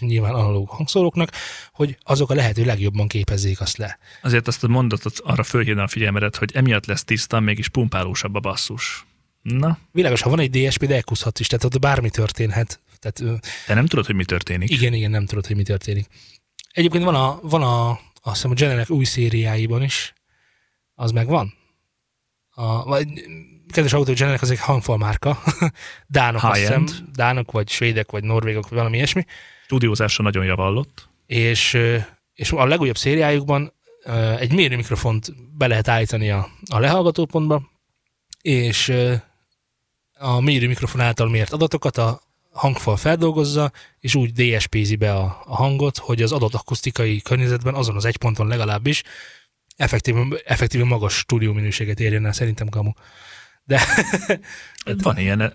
nyilván analóg hangszóróknak, hogy azok a lehető legjobban képezzék azt le. Azért azt a mondatot arra fölhívnám a figyelmedet, hogy emiatt lesz tiszta, mégis pumpálósabb a basszus. Na, Világos, ha van egy DSP, de elkuszhatsz is, tehát ott bármi történhet. Tehát te nem tudod, hogy mi történik. igen, igen, nem tudod, hogy mi történik. Egyébként van a, van a azt hiszem a Generek új szériáiban is, az megvan. A, vagy, kedves autó, Generek az egy hangfal márka. [LAUGHS] Dánok, azt hiszem. Dánok, vagy svédek, vagy norvégok, vagy valami ilyesmi. Stúdiózásra nagyon javallott. És, és a legújabb szériájukban egy mérőmikrofont be lehet állítani a, a lehallgatópontba, és a mérőmikrofon által mért adatokat a hangfal feldolgozza, és úgy DSP-zi be a, a hangot, hogy az adott akusztikai környezetben azon az egy ponton legalábbis effektíven, effektíven magas stúdió minőséget érjen el, szerintem kamu. De Van ilyen, eh,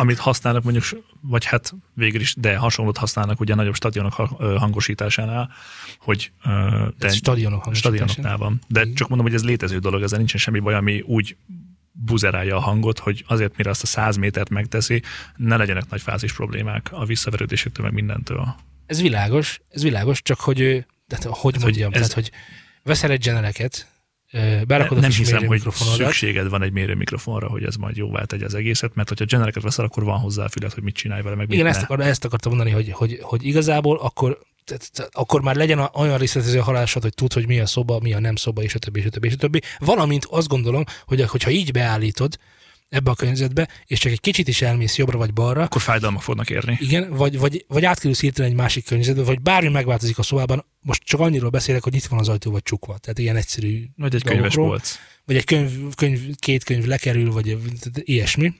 amit használnak mondjuk, vagy hát végül is, de hasonlót használnak ugye nagyobb stadionok hangosításánál, hogy de stadionok stadionoknál van. De csak mondom, hogy ez létező dolog, ezzel nincsen semmi baj, ami úgy buzerálja a hangot, hogy azért, mire azt a 100 métert megteszi, ne legyenek nagy fázis problémák a visszaverődésektől, meg mindentől. Ez világos, ez világos, csak hogy, ö, tehát, hogy hogy mondjam, ez- tehát, hogy veszel egy genereket, ö, berakod a nem hiszem, hogy szükséged van egy mérőmikrofonra, hogy ez majd jóvá tegye az egészet, mert hogyha genereket veszel, akkor van hozzá füled, hogy mit csinálj vele, meg Igen, ne. ezt, akar, ezt akartam mondani, hogy, hogy, hogy igazából akkor, tehát- akkor már legyen a- olyan részletező halásod, hogy tud, hogy mi a szoba, mi a nem szoba, és a többi, és a többi, és a többi. Valamint azt gondolom, hogy hogyha így beállítod ebbe a környezetbe, és csak egy kicsit is elmész jobbra vagy balra, Akkor fájdalmak fognak érni. igen, vagy, vagy, vagy átkerülsz hirtelen egy másik környezetbe, vagy bármi megváltozik a szobában, most csak annyiról beszélek, hogy nyitva van az ajtó, vagy csukva. Tehát ilyen egyszerű Vagy egy könyves polc. vagy egy könyv, könyv, két könyv lekerül, vagy ilyesmi,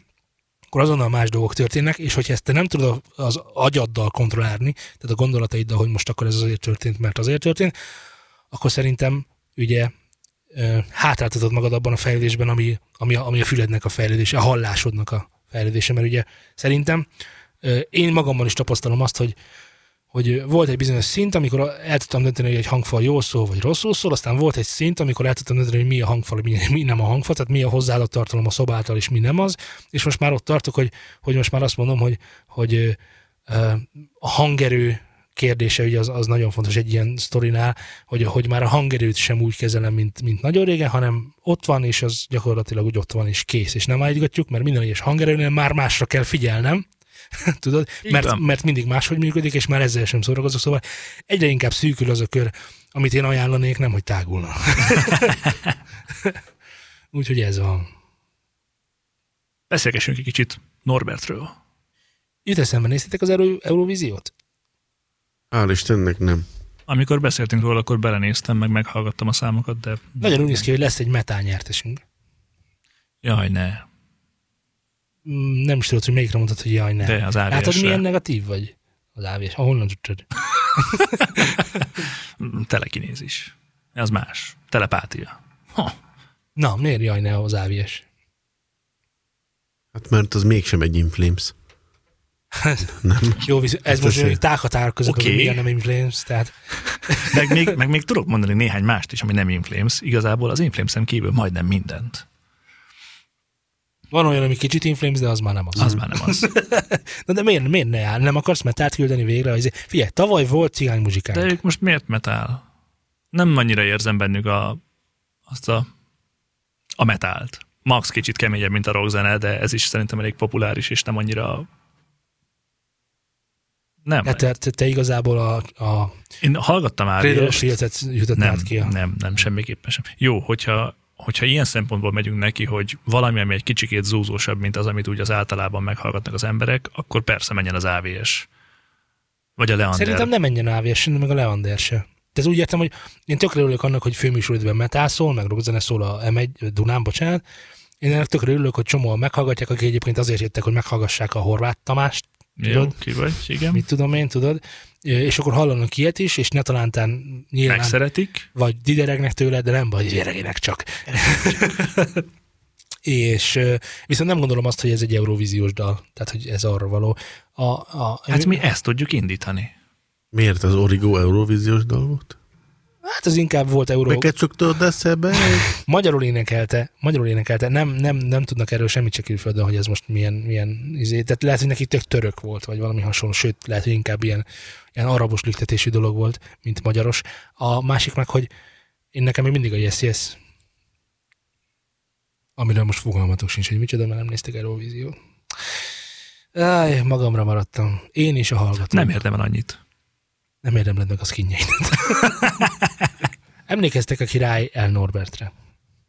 akkor azonnal más dolgok történnek, és hogyha ezt te nem tudod az agyaddal kontrollálni, tehát a gondolataiddal, hogy most akkor ez azért történt, mert azért történt, akkor szerintem ugye hátráltatod magad abban a fejlődésben, ami, ami, a, ami a fülednek a fejlődése, a hallásodnak a fejlődése, mert ugye szerintem én magamban is tapasztalom azt, hogy hogy volt egy bizonyos szint, amikor el tudtam dönteni, hogy egy hangfal jól szól, vagy rosszul szól, aztán volt egy szint, amikor el tudtam dönteni, hogy mi a hangfal, mi, mi nem a hangfal, tehát mi a hozzáadott tartalom a szobáltal, és mi nem az, és most már ott tartok, hogy, hogy most már azt mondom, hogy, hogy a hangerő kérdése ugye az, az nagyon fontos egy ilyen sztorinál, hogy, hogy már a hangerőt sem úgy kezelem, mint, mint nagyon régen, hanem ott van, és az gyakorlatilag úgy ott van, és kész, és nem állítgatjuk, mert minden egyes hangerőnél már másra kell figyelnem, [LAUGHS] tudod, mert, mert mindig máshogy működik, és már ezzel sem szórakozok, szóval egyre inkább szűkül az a kör, amit én ajánlanék, nem, hogy tágulna. [LAUGHS] Úgyhogy ez van. Beszélgessünk egy kicsit Norbertről. Jut eszembe, néztétek az Euró- Eurovíziót? Hál' Istennek nem. Amikor beszéltünk róla, akkor belenéztem, meg meghallgattam a számokat, de Nagyon úgy néz ki, hogy lesz egy metál nyertesünk. jaj, ne. Mm, Nem is tudod, hogy melyikre mondtad, hogy jaj, nem. De az Látod, AVS-re. milyen negatív vagy? Az AVS. Honnan tudtad? [LAUGHS] Telekinézis. Ez más. Telepátia. Ha. Na, miért jaj, ne az AVS? Hát mert az mégsem egy Inflames. Nem. Jó, visz- ez Hát most ez- egy tághatár között, okay. milyen nem inflames, tehát Meg még, meg még tudok mondani néhány mást is, ami nem Inflames. Igazából az Inflames-en kívül majdnem mindent. van olyan, ami kicsit inflames, de az már nem az. Az már nem az. [LAUGHS] Na de miért, miért ne áll? Nem akarsz metált küldeni végre? Izé- Figyelj, tavaly volt cigány muzsikánk. De ők most miért metál? Nem annyira érzem bennük a, azt a, a metált. Max kicsit keményebb, mint a rockzene, de ez is szerintem elég populáris, és nem annyira... Nem. Hát te, te, te igazából a, a Én hallgattam of AVS-t, Filth-et nem, ki. A... nem, nem, semmiképpen sem. Jó, hogyha, hogyha ilyen szempontból megyünk neki, hogy valami, ami egy kicsikét zúzósabb, mint az, amit úgy az általában meghallgatnak az emberek, akkor persze menjen az AVS. Vagy a Leander. Szerintem nem menjen AVS, sem, meg a Leander se. De ez úgy értem, hogy én tökre örülök annak, hogy főműsorodban metál szól, meg rockzene szól a M1, Dunán, bocsánat. Én ennek tökre örülök, hogy csomóan meghallgatják, akik egyébként azért jöttek, hogy meghallgassák a Horváth Tamást, Jó, tudod? ki vagy, igen. mit tudom én, tudod, és akkor hallanak ilyet is, és ne talántán nyilván, Megszeretik. vagy dideregnek tőle, de nem baj, gyerekének csak. [LAUGHS] és viszont nem gondolom azt, hogy ez egy Eurovíziós dal, tehát hogy ez arra való. A, a, Hát mi ezt tudjuk indítani. Miért az Origo Eurovíziós dal volt? Hát az inkább volt Euró... Meket csukta eszebe? [LAUGHS] Magyarul énekelte, magyarul énekelte. Nem, nem, nem tudnak erről semmit se külföldön, hogy ez most milyen, milyen izé. Tehát lehet, hogy neki tök török volt, vagy valami hasonló, sőt, lehet, hogy inkább ilyen, ilyen arabos lüktetésű dolog volt, mint magyaros. A másik meg, hogy én nekem még mindig a Yes Yes, amiről most fogalmatok sincs, hogy micsoda, mert nem néztek Eurovíziót. Áj, magamra maradtam. Én is a hallgató. Nem érdemel annyit. Nem érdemled meg a skinjeidet. [LAUGHS] Emlékeztek a király El Norbertre?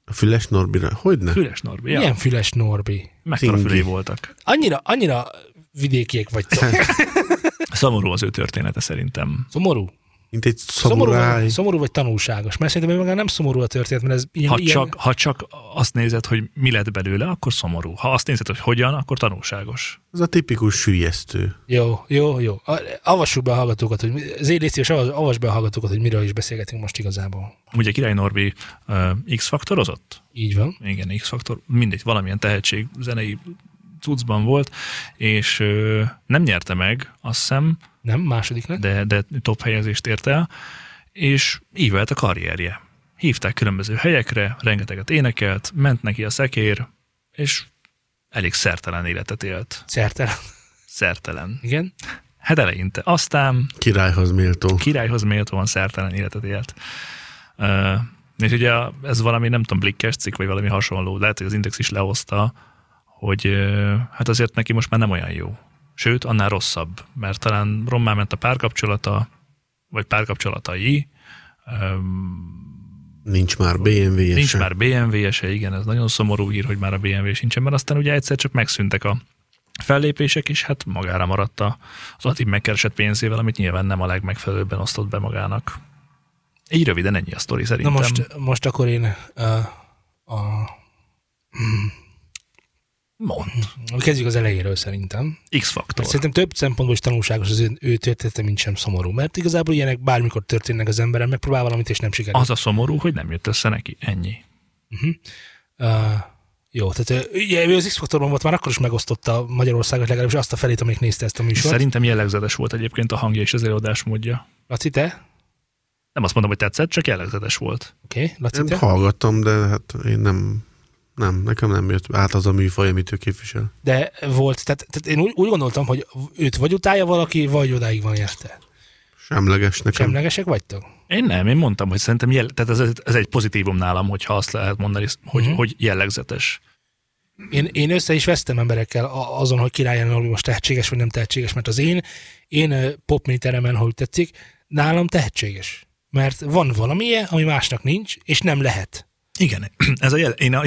A Füles Norbira? Hogyne? Füles Norbi. Ja. Milyen füles Norbi? Mekkora voltak. Annyira, annyira vidékiek vagytok. [LAUGHS] Szomorú az ő története szerintem. Szomorú. Mint egy Szomorú, vagy, szomorú vagy tanulságos. Mert szerintem maga nem szomorú a történet, mert ez ilyen... Ha ilyen csak, ha csak azt nézed, hogy mi lett belőle, akkor szomorú. Ha azt nézed, hogy hogyan, akkor tanulságos. Az a tipikus sűjesztő. Jó, jó, jó. Avassuk be a hallgatókat, hogy légy szíves, avas, avas be a hallgatókat, hogy miről is beszélgetünk most igazából. Ugye Király Norbi uh, X-faktorozott? Így van. Igen, X-faktor. Mindegy, valamilyen tehetség zenei cuccban volt, és uh, nem nyerte meg, azt hiszem, Nem? Második lett? de, de top helyezést ért el, és ívelt a karrierje. Hívták különböző helyekre, rengeteget énekelt, ment neki a szekér, és elég szertelen életet élt. Szertelen. Szertelen. Igen. Hát eleinte. Aztán Királyhoz méltó. királyhoz méltóan szertelen életet élt. Uh, és ugye ez valami, nem tudom, blikkes cikk, vagy valami hasonló, lehet, hogy az Index is lehozta, hogy uh, hát azért neki most már nem olyan jó. Sőt, annál rosszabb, mert talán rommá ment a párkapcsolata, vagy párkapcsolatai, Nincs már BMW-je nincs se. már BMW-se, igen, ez nagyon szomorú hír, hogy már a BMW sincsen, mert aztán ugye egyszer csak megszűntek a fellépések, és hát magára maradt a- az Atib megkeresett pénzével, amit nyilván nem a legmegfelelőbben osztott be magának. Így röviden ennyi a sztori Na szerintem. most, most akkor én uh, a, Mond. kezdjük az elejéről szerintem. X-faktor. Mert szerintem több szempontból is tanulságos az ő, ő története, mint sem szomorú. Mert igazából ilyenek bármikor történnek az emberen, megpróbál valamit, és nem sikerül. Az a szomorú, hogy nem jött össze neki. Ennyi. Uh, jó, tehát ugye ő az X-faktorban volt, már akkor is megosztotta Magyarországot legalábbis azt a felét, amelyik nézte ezt a műsort. Szerintem jellegzetes volt egyébként a hangja és az előadásmódja. Laci, te? Nem azt mondom, hogy tetszett, csak jellegzetes volt. Oké, okay. Laci, Én te? hallgattam, de hát én nem, nem, nekem nem jött át az a műfaj, amit ő képvisel. De volt, tehát, tehát én úgy, úgy gondoltam, hogy őt vagy utálja valaki, vagy odáig van érte. Semleges nekem. Semlegesek vagytok? Én nem, én mondtam, hogy szerintem jell- tehát ez, ez egy pozitívum nálam, hogyha azt lehet mondani, hogy, Mhm. hogy jellegzetes. Én, én össze is vesztem emberekkel azon, hogy Király Norbi most tehetséges vagy nem tehetséges, mert az én, én popméteremen, ha úgy tetszik, nálam tehetséges. Mert van valamilyen, ami másnak nincs, és nem lehet. Igen, [CLEARS THROAT] ez a jel, én a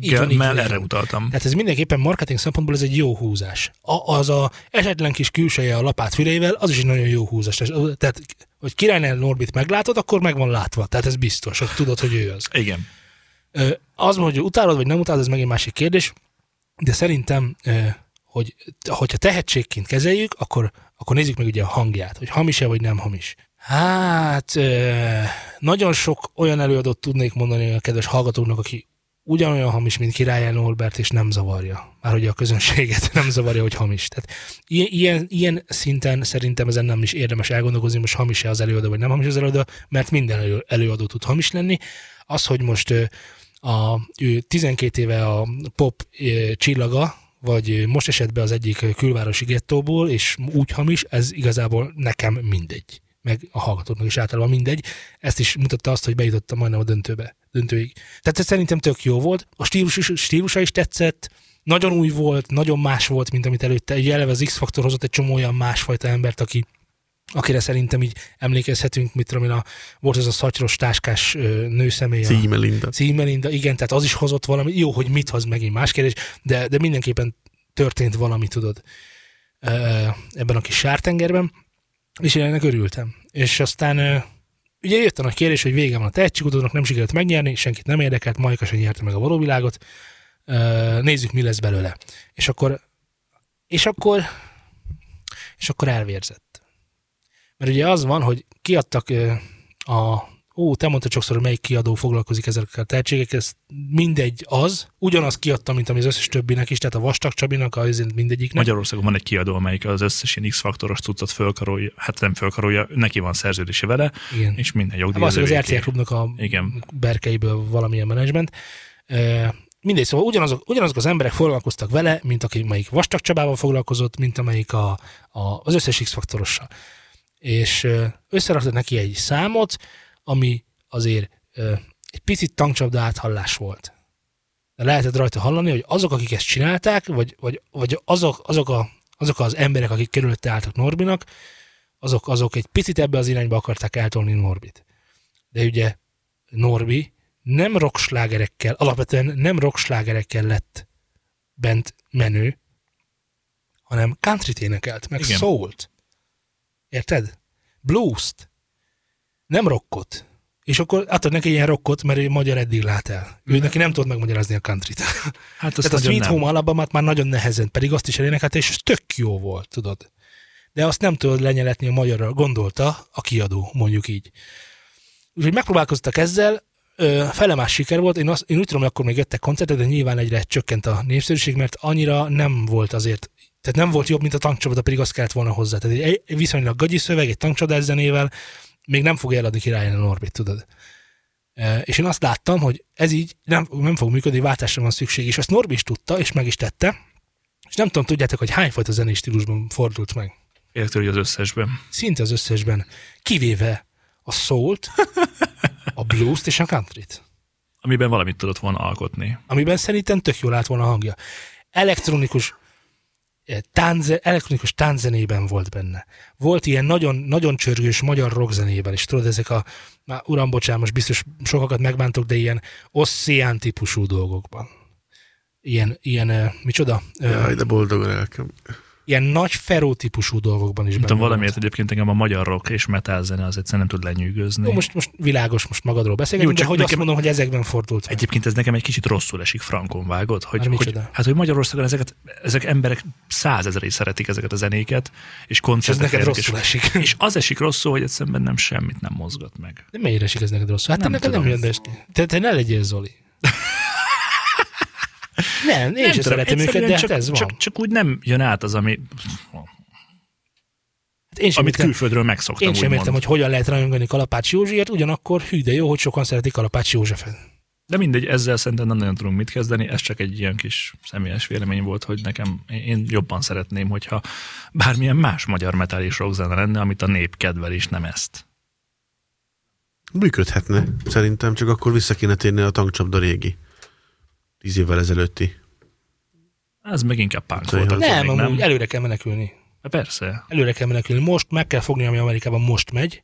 így erre utaltam. Tehát ez mindenképpen marketing szempontból ez egy jó húzás. A, az a esetlen kis külseje a lapát fülével, az is egy nagyon jó húzás. Tehát, hogy Király Norbit meglátod, akkor meg van látva. Tehát ez biztos, hogy tudod, hogy ő az. Igen. Az, hogy utálod vagy nem utálod, ez megint másik kérdés, de szerintem, hogy hogyha tehetségként kezeljük, akkor, akkor nézzük meg ugye a hangját, hogy hamis-e vagy nem hamis. Hát, nagyon sok olyan előadót tudnék mondani a kedves hallgatóknak, aki ugyanolyan hamis, mint Király Norbert, és nem zavarja. Már ugye a közönséget [LAUGHS] nem zavarja, hogy hamis. Tehát ilyen, ilyen, ilyen szinten szerintem ezen nem is érdemes elgondolkozni, most hamis-e az előadó, vagy nem hamis az előadó, mert minden elő, előadó tud hamis lenni. Az, hogy most a, ő 12 éve a pop csillaga, vagy most esetben az egyik külvárosi gettóból, és úgy hamis, ez igazából nekem mindegy. Meg a hallgatóknak is általában mindegy. Ezt is mutatta azt, hogy bejutotta majdnem a döntőbe, döntőig. Tehát ez szerintem tök jó volt. A stílus, is- stílusa is tetszett, nagyon új volt, nagyon más volt, mint amit előtte. Ugye eleve az X-faktor hozott egy csomó olyan másfajta embert, aki akire szerintem így emlékezhetünk, mit tudom én, a, volt ez a szatyros táskás nőszemély. a- Címe Linda. Címelinda, igen, tehát az is hozott valami, jó, hogy mit hoz megint más kérdés, de, de mindenképpen történt valami, tudod, ebben a kis sártengerben, és én ennek örültem. És aztán ugye jött a nagy kérdés, hogy vége van a tehetségkutatónak, nem sikerült megnyerni, senkit nem érdekelt, Majka sem nyerte meg a való világot, nézzük, mi lesz belőle. És akkor, és akkor, és akkor elvérzett. Mert ugye az van, hogy kiadtak a ó, te mondtad sokszor, hogy melyik kiadó foglalkozik ezekkel a tehetségekkel, ez mindegy az, ugyanaz kiadta, mint ami az összes többinek is, tehát a Vastag Csabinak, az mindegyiknek. Magyarországon van egy kiadó, amelyik az összes ilyen X-faktoros cuccot fölkarolja, hát nem fölkarolja, neki van szerződése vele, Igen. és minden jogdíj Hát az az, az. RTL klubnak a Igen. berkeiből valamilyen menedzsment. E, mindegy, szóval ugyanazok, ugyanazok az emberek foglalkoztak vele, mint aki melyik Vastag Csabával foglalkozott, mint amelyik a, a, az összes X-faktorossal. És összeraktak neki egy számot, ami azért e, egy picit tankcsapda áthallás volt. De lehetett rajta hallani, hogy azok, akik ezt csinálták, vagy, vagy, vagy azok, azok, a, azok az emberek, akik körülötte álltak Norbinak, azok, azok egy picit ebbe az irányba akarták eltolni Norbit. De ugye Norbi nem rockslágerekkel, alapvetően nem rockslágerekkel lett bent menő, hanem country énekelt, meg Igen. soult. Érted? Blues-t. Nem rockot. És akkor adtad neki ilyen rockot, mert ő magyar eddig lát el. Ő neki nem tud megmagyarázni a countryt. Hát azt [LAUGHS] Tehát a Sweet nem. Home Alabama-t már nagyon nehezen, pedig azt is elénekelte, és ez tök jó volt, tudod. De azt nem tudod lenyeletni a magyarra, gondolta a kiadó, mondjuk így. Úgyhogy megpróbálkoztak ezzel, ö, fele más siker volt, én, azt, én úgy tudom, hogy akkor még jöttek koncertek, de nyilván egyre csökkent a népszerűség, mert annyira nem volt azért, tehát nem volt jobb, mint a tankcsapda, pedig azt kellett volna hozzá. Tehát egy viszonylag gagyi szöveg, egy tankcsodás zenével még nem fogja eladni királyen a Norbit, tudod. És én azt láttam, hogy ez így nem, nem fog működni, váltásra van szükség, és azt Norbi is tudta, és meg is tette, és nem tudom, tudjátok, hogy hányfajta zenés stílusban fordult meg. Értő, hogy az összesben. Szinte az összesben, kivéve a soul a blues-t és a countryt, Amiben valamit tudott volna alkotni. amiben szerintem tök jól állt volna a hangja. Elektronikus tánze, elektronikus tánzenében volt benne. Volt ilyen nagyon, nagyon csörgős magyar rockzenében is, tudod, ezek a, már uram, bocsánat, most biztos sokakat megbántok, de ilyen oszcián típusú dolgokban. Ilyen, ilyen eh, micsoda? Eh, Jaj, de boldog a lelkem. Ilyen nagy feró típusú dolgokban is Nem tudom, volt. valamiért egyébként engem a magyar rock és metal zene az egyszerűen nem tud lenyűgözni. Jó, most, most világos, most magadról beszélgetünk, Jó, de csak hogy azt nekem- mondom, hogy ezekben fordult meg. Egyébként ez nekem egy kicsit rosszul esik frankon, vágod? Hogy, Már hogy, micsoda? hát, hogy Magyarországon ezeket, ezek emberek százezeré szeretik ezeket a zenéket, és És ez koncertek neked és, rosszul esik. [LAUGHS] és az esik rosszul, hogy egyszerűen nem semmit nem mozgat meg. De miért esik ez neked rosszul? Hát Nem neked nem jön be esti. Te, te ne legyél Zoli. Nem, én nem sem szeretem őket, de csak, hát ez van. csak, csak, úgy nem jön át az, ami, Hát én sem amit értem, külföldről megszoktam, én sem értem, hogy hogyan lehet rajongani Kalapács Józsiért, ugyanakkor hű, de jó, hogy sokan szeretik Kalapács Józsefet. De mindegy, ezzel szerintem nem nagyon tudunk mit kezdeni, ez csak egy ilyen kis személyes vélemény volt, hogy nekem, én jobban szeretném, hogyha bármilyen más magyar metal és rock zene lenne, amit a nép kedvel, és nem ezt. Működhetne, szerintem, csak akkor vissza kéne térni a tankcsapda régi. Tíz évvel ezelőtti. Ez meg inkább punk volt. akkor Nem, amúgy előre kell menekülni. Hát Persze. Előre kell menekülni. Most meg kell fogni, ami Amerikában most megy,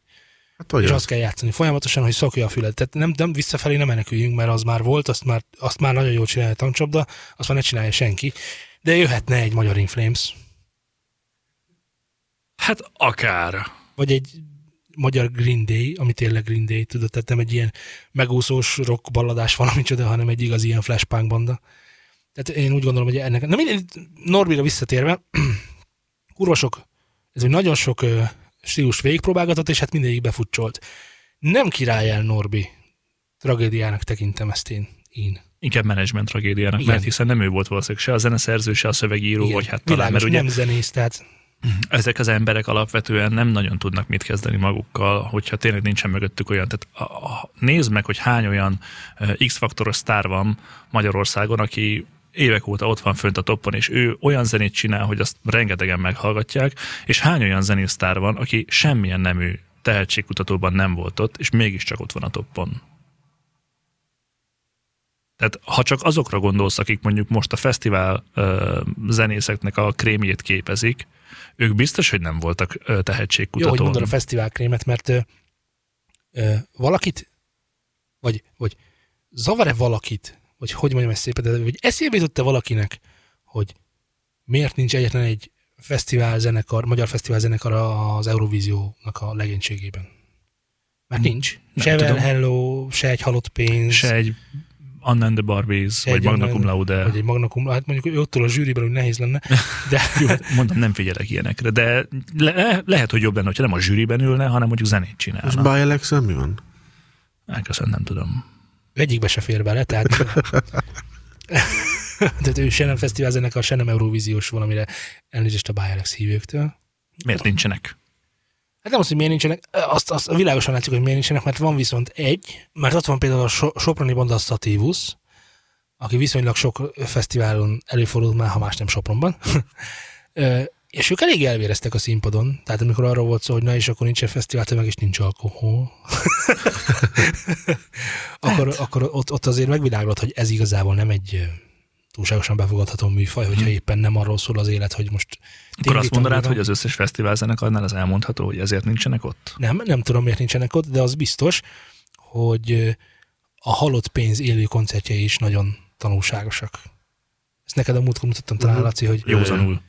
Hát és olyan. azt kell játszani folyamatosan, hogy szokja a fület. Tehát nem, nem visszafelé nem meneküljünk, mert az már volt, azt már, azt már nagyon jól csinálja a tankcsapda, azt már ne csinálja senki. De jöhetne egy magyar Inflames, Hát akár. vagy egy magyar Green Day, ami tényleg Green Day, tudod, tehát nem egy ilyen megúszós rock balladás valami [LAUGHS] csoda, hanem egy igazi ilyen flashpunk banda. Tehát én úgy gondolom, hogy ennek, na minden, Norbira visszatérve, [CLEARS THROAT] kurva sok, ez egy nagyon sok ö, stílus végigpróbálgatott, és hát mindegyik befutcsolt. Nem király el Norbi. Tragédiának tekintem ezt én. én. Inkább menedzsment tragédiának, Igen. mert hiszen nem ő volt valószínűleg se a zeneszerző, se a szövegíró, Igen, vagy hát talán, világos, mert ugye nem zenész, tehát ezek az emberek alapvetően nem nagyon tudnak mit kezdeni magukkal, hogyha tényleg nincsen mögöttük olyan. Tehát a, a, nézd meg, hogy hány olyan eh, X-faktoros sztár van Magyarországon, aki évek óta ott van fönt a toppon, és ő olyan zenét csinál, hogy azt rengetegen meghallgatják, és hány olyan zenésztár van, aki semmilyen nemű tehetségkutatóban nem volt ott, és mégiscsak ott van a toppon. Tehát ha csak azokra gondolsz, akik mondjuk most a fesztivál ö, zenészeknek a krémjét képezik, ők biztos, hogy nem voltak ö, jó, hogy mondod a fesztiválkrémet, mert ö, ö, valakit, vagy, vagy zavar-e valakit, vagy hogy mondjam ezt szépen, de vagy eszébe jutott-e valakinek, hogy miért nincs egyetlen egy fesztivál zenekar, magyar fesztivál zenekar az Eurovíziónak a legénységében? Mert nincs. Nem se Well tudom. Hello, se egy halott pénz, Se egy Anna and the Barbies, se vagy egy Magna Cum Laude. Vagy egy Magna Cum Laude. Hát mondjuk őttől a zsűriben úgy nehéz lenne, de [LAUGHS] Jó, mondom, nem figyelek ilyenekre, de le, lehet, hogy jobb lenne, hogyha nem a zsűriben ülne, hanem mondjuk zenét És csinálna. By alex mi van? Elköszön, nem tudom. egyikbe se fér bele, tehát [LAUGHS] tehát ő se nem fesztivál zenekar, se nem Eurovíziós valamire elnézést a Bayalex hívőktől. Miért nincsenek? Hát nem az, hogy miért nincsenek, azt, azt világosan látszik, hogy miért nincsenek, mert van viszont egy, mert ott van például a so- Soproni Banda Sativus, aki viszonylag sok fesztiválon előfordult már, ha más nem Sopronban. [LAUGHS] És ők elég elvéreztek a színpadon, tehát amikor arról volt szó, hogy na és akkor nincsen fesztivál, tömeg és nincs alkohol, [LAUGHS] [LAUGHS] akkor, akkor ott, ott azért megviláglott, hogy ez igazából nem egy túlságosan befogadható műfaj, hogyha éppen nem arról szól az élet, hogy most Akkor azt mondanád, van. hogy az összes fesztivál zenekarnál az elmondható, hogy ezért nincsenek ott? Nem, nem tudom, miért nincsenek ott, de az biztos, hogy a halott pénz élő koncertjei is nagyon tanulságosak. Ezt neked a múltkor mutattam talán, Mhm. Laci, hogy Józanul.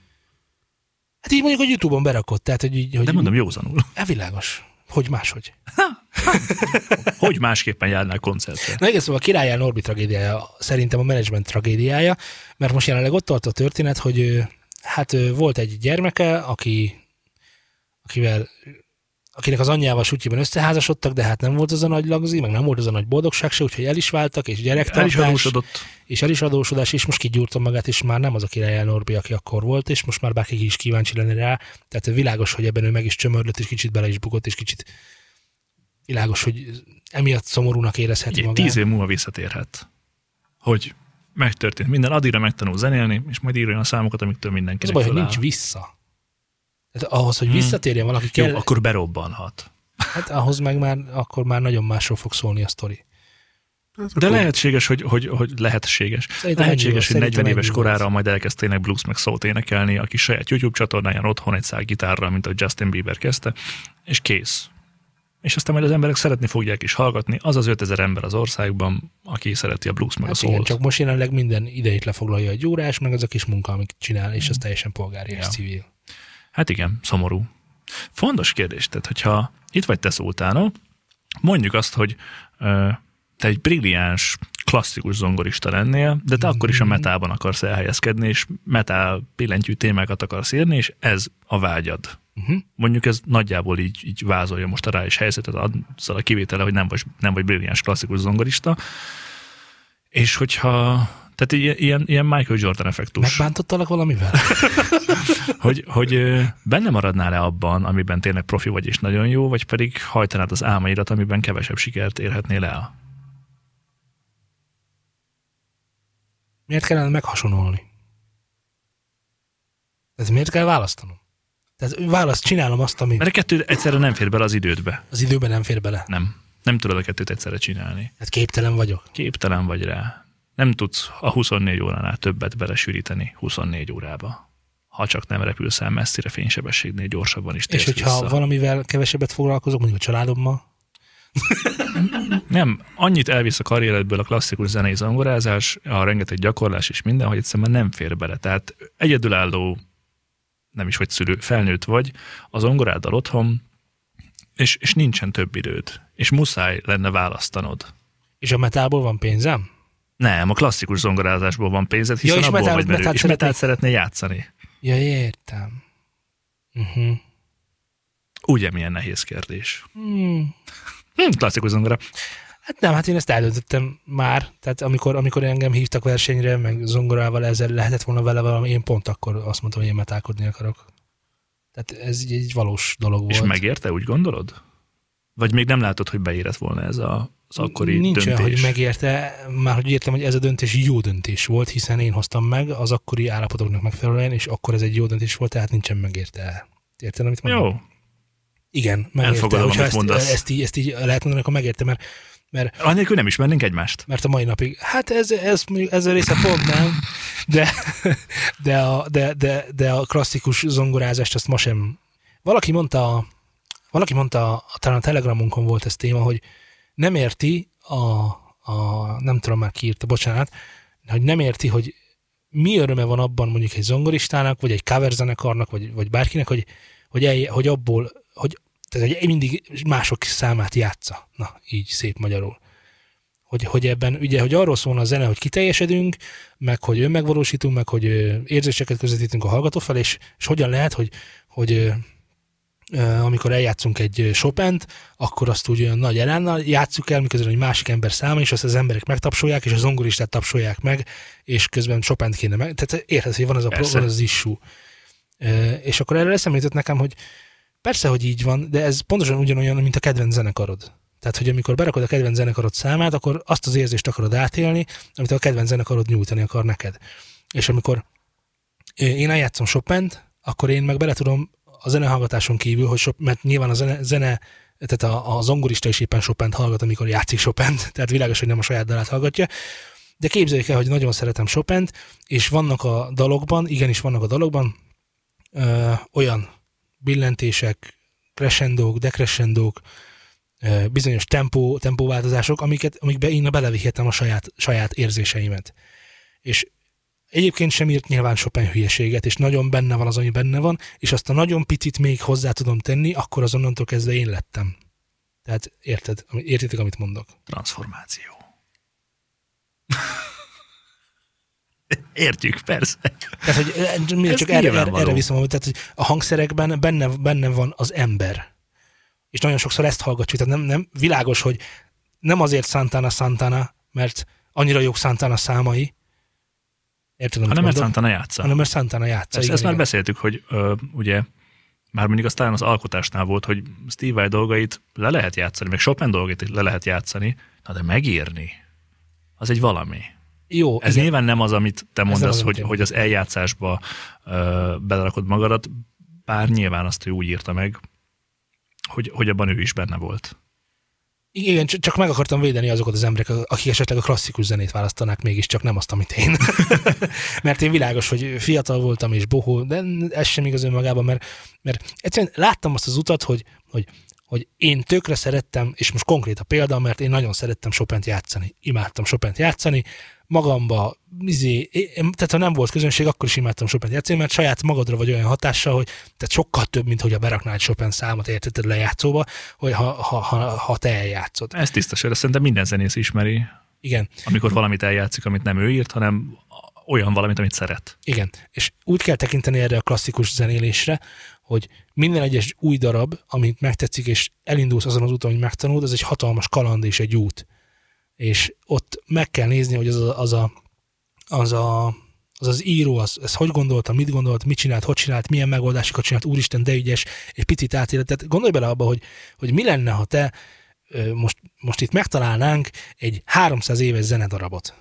hát így mondjuk, hogy Youtube-on berakott, tehát hogy hogy De mondom, józanul. E, világos. Hogy máshogy. Hogy másképpen járnál koncertre? Na igen, szóval a királyán Norbi tragédiája szerintem a menedzsment tragédiája, mert most jelenleg ott tart a történet, hogy hát volt egy gyermeke, aki, akivel akinek az anyjával sutyiban összeházasodtak, de hát nem volt az a nagy lagzi, meg nem volt az a nagy boldogság se, úgyhogy el is váltak, és El is adósodott. és el is adósodás, és most kigyúrta magát, és már nem az a király Norbi, aki akkor volt, és most már bárki is kíváncsi lenne rá. Tehát világos, hogy ebben ő meg is csömörlött, és kicsit bele is bukott, és kicsit világos, hogy emiatt szomorúnak érezheti Egy magát. tíz év múlva visszatérhet. Hogy megtörtént minden, addigra megtanul zenélni, és majd ír olyan számokat, amiktől Az a mindenkinek baj, hogy nincs vissza. Tehát ahhoz, hogy Hmm. visszatérjen valaki kell, Jó, akkor berobbanhat. hát ahhoz meg már, akkor már nagyon másról fog szólni a sztori. Hát De akkor lehetséges, hogy, hogy, hogy lehetséges. Szerintem Lehetséges, hogy 40 szerintem éves korára majd elkezd tényleg blues meg szót énekelni, aki saját YouTube csatornáján otthon egy szál gitárral, mint ahogy Justin Bieber kezdte, és kész. És aztán majd az emberek szeretni fogják is hallgatni. Az az 5000 ember az országban, aki szereti a blues meg Hát a igen, szólt. csak most jelenleg minden idejét lefoglalja egy órás, meg az a kis munka, amit csinál, és az teljesen polgári és Ja. civil. Hát igen, szomorú. Fontos kérdés, tehát hogyha itt vagy te szultánó, mondjuk azt, hogy ö, te egy brilliáns, klasszikus zongorista lennél, de te akkor is a metában akarsz elhelyezkedni, és metál billentyű témákat akarsz írni, és ez a vágyad. Uh-huh. Mondjuk ez nagyjából így, így vázolja most a rá is helyzetet, azzal a kivétele, hogy nem vagy, nem vagy brilliáns klasszikus zongorista. És hogyha, tehát ilyen, ilyen, Michael Jordan effektus Megbántottalak valamivel? [LAUGHS] hogy, hogy benne maradnál-e abban, amiben tényleg profi vagy és nagyon jó, vagy pedig hajtanád az álmaidat, amiben kevesebb sikert érhetnél el? Miért kellene meghasonolni? Ez miért kell választanom? Tehát választ, csinálom azt, ami Mert a kettő egyszerre nem fér bele az idődbe. az időben nem fér bele. Nem. Nem tudod a kettőt egyszerre csinálni. Hát képtelen vagyok. Képtelen vagy rá. Nem tudsz a 24 óránál többet belesűríteni 24 órába. Ha csak nem repülsz el messzire fénysebességnél gyorsabban is És hogyha vissza. valamivel kevesebbet foglalkozok, mondjuk a családommal, Nem, annyit elvisz a karrieredből a klasszikus zenei zongorázás, a rengeteg gyakorlás és minden, hogy egyszerűen nem fér bele. Tehát egyedülálló, nem is vagy szülő, felnőtt vagy, az zongoráddal otthon, és, és nincsen több időd. És muszáj lenne választanod. és a metából van pénzem? Nem, a klasszikus zongorázásból van pénzed, hiszen és abból metál- vagy merő, metált és metált szeretnék. szeretné játszani. Ja, értem. Uh-huh. Ugye milyen nehéz kérdés. Hmm. Hm, klasszikus zongora. Hát nem, hát én ezt eldöntöttem már, tehát amikor, amikor engem hívtak versenyre, meg zongorával ezzel lehetett volna vele valami, én pont akkor azt mondtam, hogy én metálkodni akarok. Tehát ez egy, egy valós dolog volt. És megérte, úgy gondolod? Vagy még nem látod, hogy beérett volna ez a, az akkori Nincs döntés? olyan, hogy megérte, már hogy értem, hogy ez a döntés jó döntés volt, hiszen én hoztam meg az akkori állapotoknak megfelelően, és akkor ez egy jó döntés volt, tehát nincsen megérte. Érted, amit mondom? Jó, Igen, megérte. Elfogadom, Hogyha amit ezt, mondasz. ezt, így, ezt így lehet mondani, akkor megérte, mert, mert annélkül nem ismernénk egymást. mert a mai napig, hát ez, ez, ez a része pont nem, de, de, a, de, de, de a klasszikus zongorázást azt ma sem. Valaki mondta, valaki mondta, talán a Telegramunkon volt ez téma, hogy nem érti a, a nem tudom már ki írta, bocsánat, hogy nem érti, hogy mi öröme van abban mondjuk egy zongoristának, vagy egy cover zenekarnak, vagy, vagy bárkinek, hogy, hogy, el, hogy abból, hogy, tehát, hogy mindig mások számát játsza. Na, így szép magyarul hogy, hogy ebben ugye, hogy arról szólna a zene, hogy kiteljesedünk, meg hogy önmegvalósítunk, meg hogy érzéseket közvetítünk a hallgató felé, és, és hogyan lehet, hogy, hogy amikor eljátszunk egy Chopin-t, akkor azt úgy olyan nagy elánnal játsszuk el, miközben egy másik ember száma, és azt az emberek megtapsolják, és a zongoristát tapsolják meg, és közben chopin kéne meg. Tehát érted, hogy van ez a Persze. van az issue. Ö, És akkor erre eszembe jutott nekem, hogy persze, hogy így van, de ez pontosan ugyanolyan, mint a kedvenc zenekarod. Tehát, hogy amikor berakod a kedvenc zenekarod számát, akkor azt az érzést akarod átélni, amit a kedvenc zenekarod nyújtani akar neked. És amikor én eljátszom chopin akkor én meg bele tudom a zenehallgatáson kívül, hogy Chop- mert nyilván a zene, zene tehát a, a zongorista is éppen chopin hallgat, amikor játszik chopin [LAUGHS] tehát világos, hogy nem a saját dalát hallgatja, de képzeljük el, hogy nagyon szeretem chopin és vannak a dalokban, igenis vannak a dalokban ö, olyan billentések, crescendók, decrescendók, bizonyos tempó, tempóváltozások, amiket, amikbe én belevihetem a saját, saját érzéseimet. És egyébként sem írt nyilván Chopin hülyeséget, és nagyon benne van az, ami benne van, és azt a nagyon picit még hozzá tudom tenni, akkor azonnantól kezdve én lettem. Tehát érted, értitek, amit mondok? Transformáció. Értjük, persze. Tehát, hogy eh, mindig Ez csak erre, erre, erre viszem, hogy tehát, hogy a hangszerekben benne, benne van az ember. És nagyon sokszor ezt hallgatjuk, tehát nem, nem világos, hogy nem azért Santana Santana, mert annyira jók Santana számai, érted, Hanem mert mondok? Santana játsza. hanem mert Santana játsza. Ezt, igen, ezt már igen. beszéltük, hogy ö, ugye már mondjuk aztán az alkotásnál volt, hogy Steve Vai dolgait le lehet játszani, meg Chopin dolgait le lehet játszani, na de megírni, az egy valami. Jó, Ez igen. nyilván nem az, amit te mondasz, hogy, hogy az eljátszásba ö, belerakod magadat, bár nyilván azt ő úgy írta meg, hogy, hogy abban ő is benne volt. Igen, csak meg akartam védeni azokat az emberek, akik esetleg a klasszikus zenét választanák, mégiscsak nem azt, amit én. [LAUGHS] mert én világos, hogy fiatal voltam és bohó, de ez sem igaz önmagában, mert, mert egyszerűen láttam azt az utat, hogy, hogy, hogy én tökre szerettem, és most konkrét a példa, mert én nagyon szerettem Chopin-t játszani. Imádtam Chopin-t játszani, magamba, izé, én- tehát ha nem volt közönség, akkor is imádtam Chopin-t játszani, mert saját magadra vagy olyan hatással, hogy tehát sokkal több, mint hogy a beraknál egy Chopin számot, érted lejátszóba, hogy ha, ha, ha, ha te eljátszod. Ez tiszta sör, ezt szerintem minden zenész ismeri, Igen, amikor valamit eljátszik, amit nem ő írt, hanem olyan valamit, amit szeret. igen. És úgy kell tekinteni erre a klasszikus zenélésre, hogy minden egyes új darab, amit megtetszik, és elindulsz azon az úton, hogy megtanulod, az egy hatalmas kaland és egy út. És ott meg kell nézni, hogy az a, az a, az, a, az, az író, az, ez hogy gondolta, mit gondolt, mit csinált, hogy csinált, milyen megoldásokat csinált, úristen, de ügyes, egy picit átélet. Tehát gondolj bele abba, hogy, hogy mi lenne, ha te most, most itt megtalálnánk egy 300 éves zenedarabot,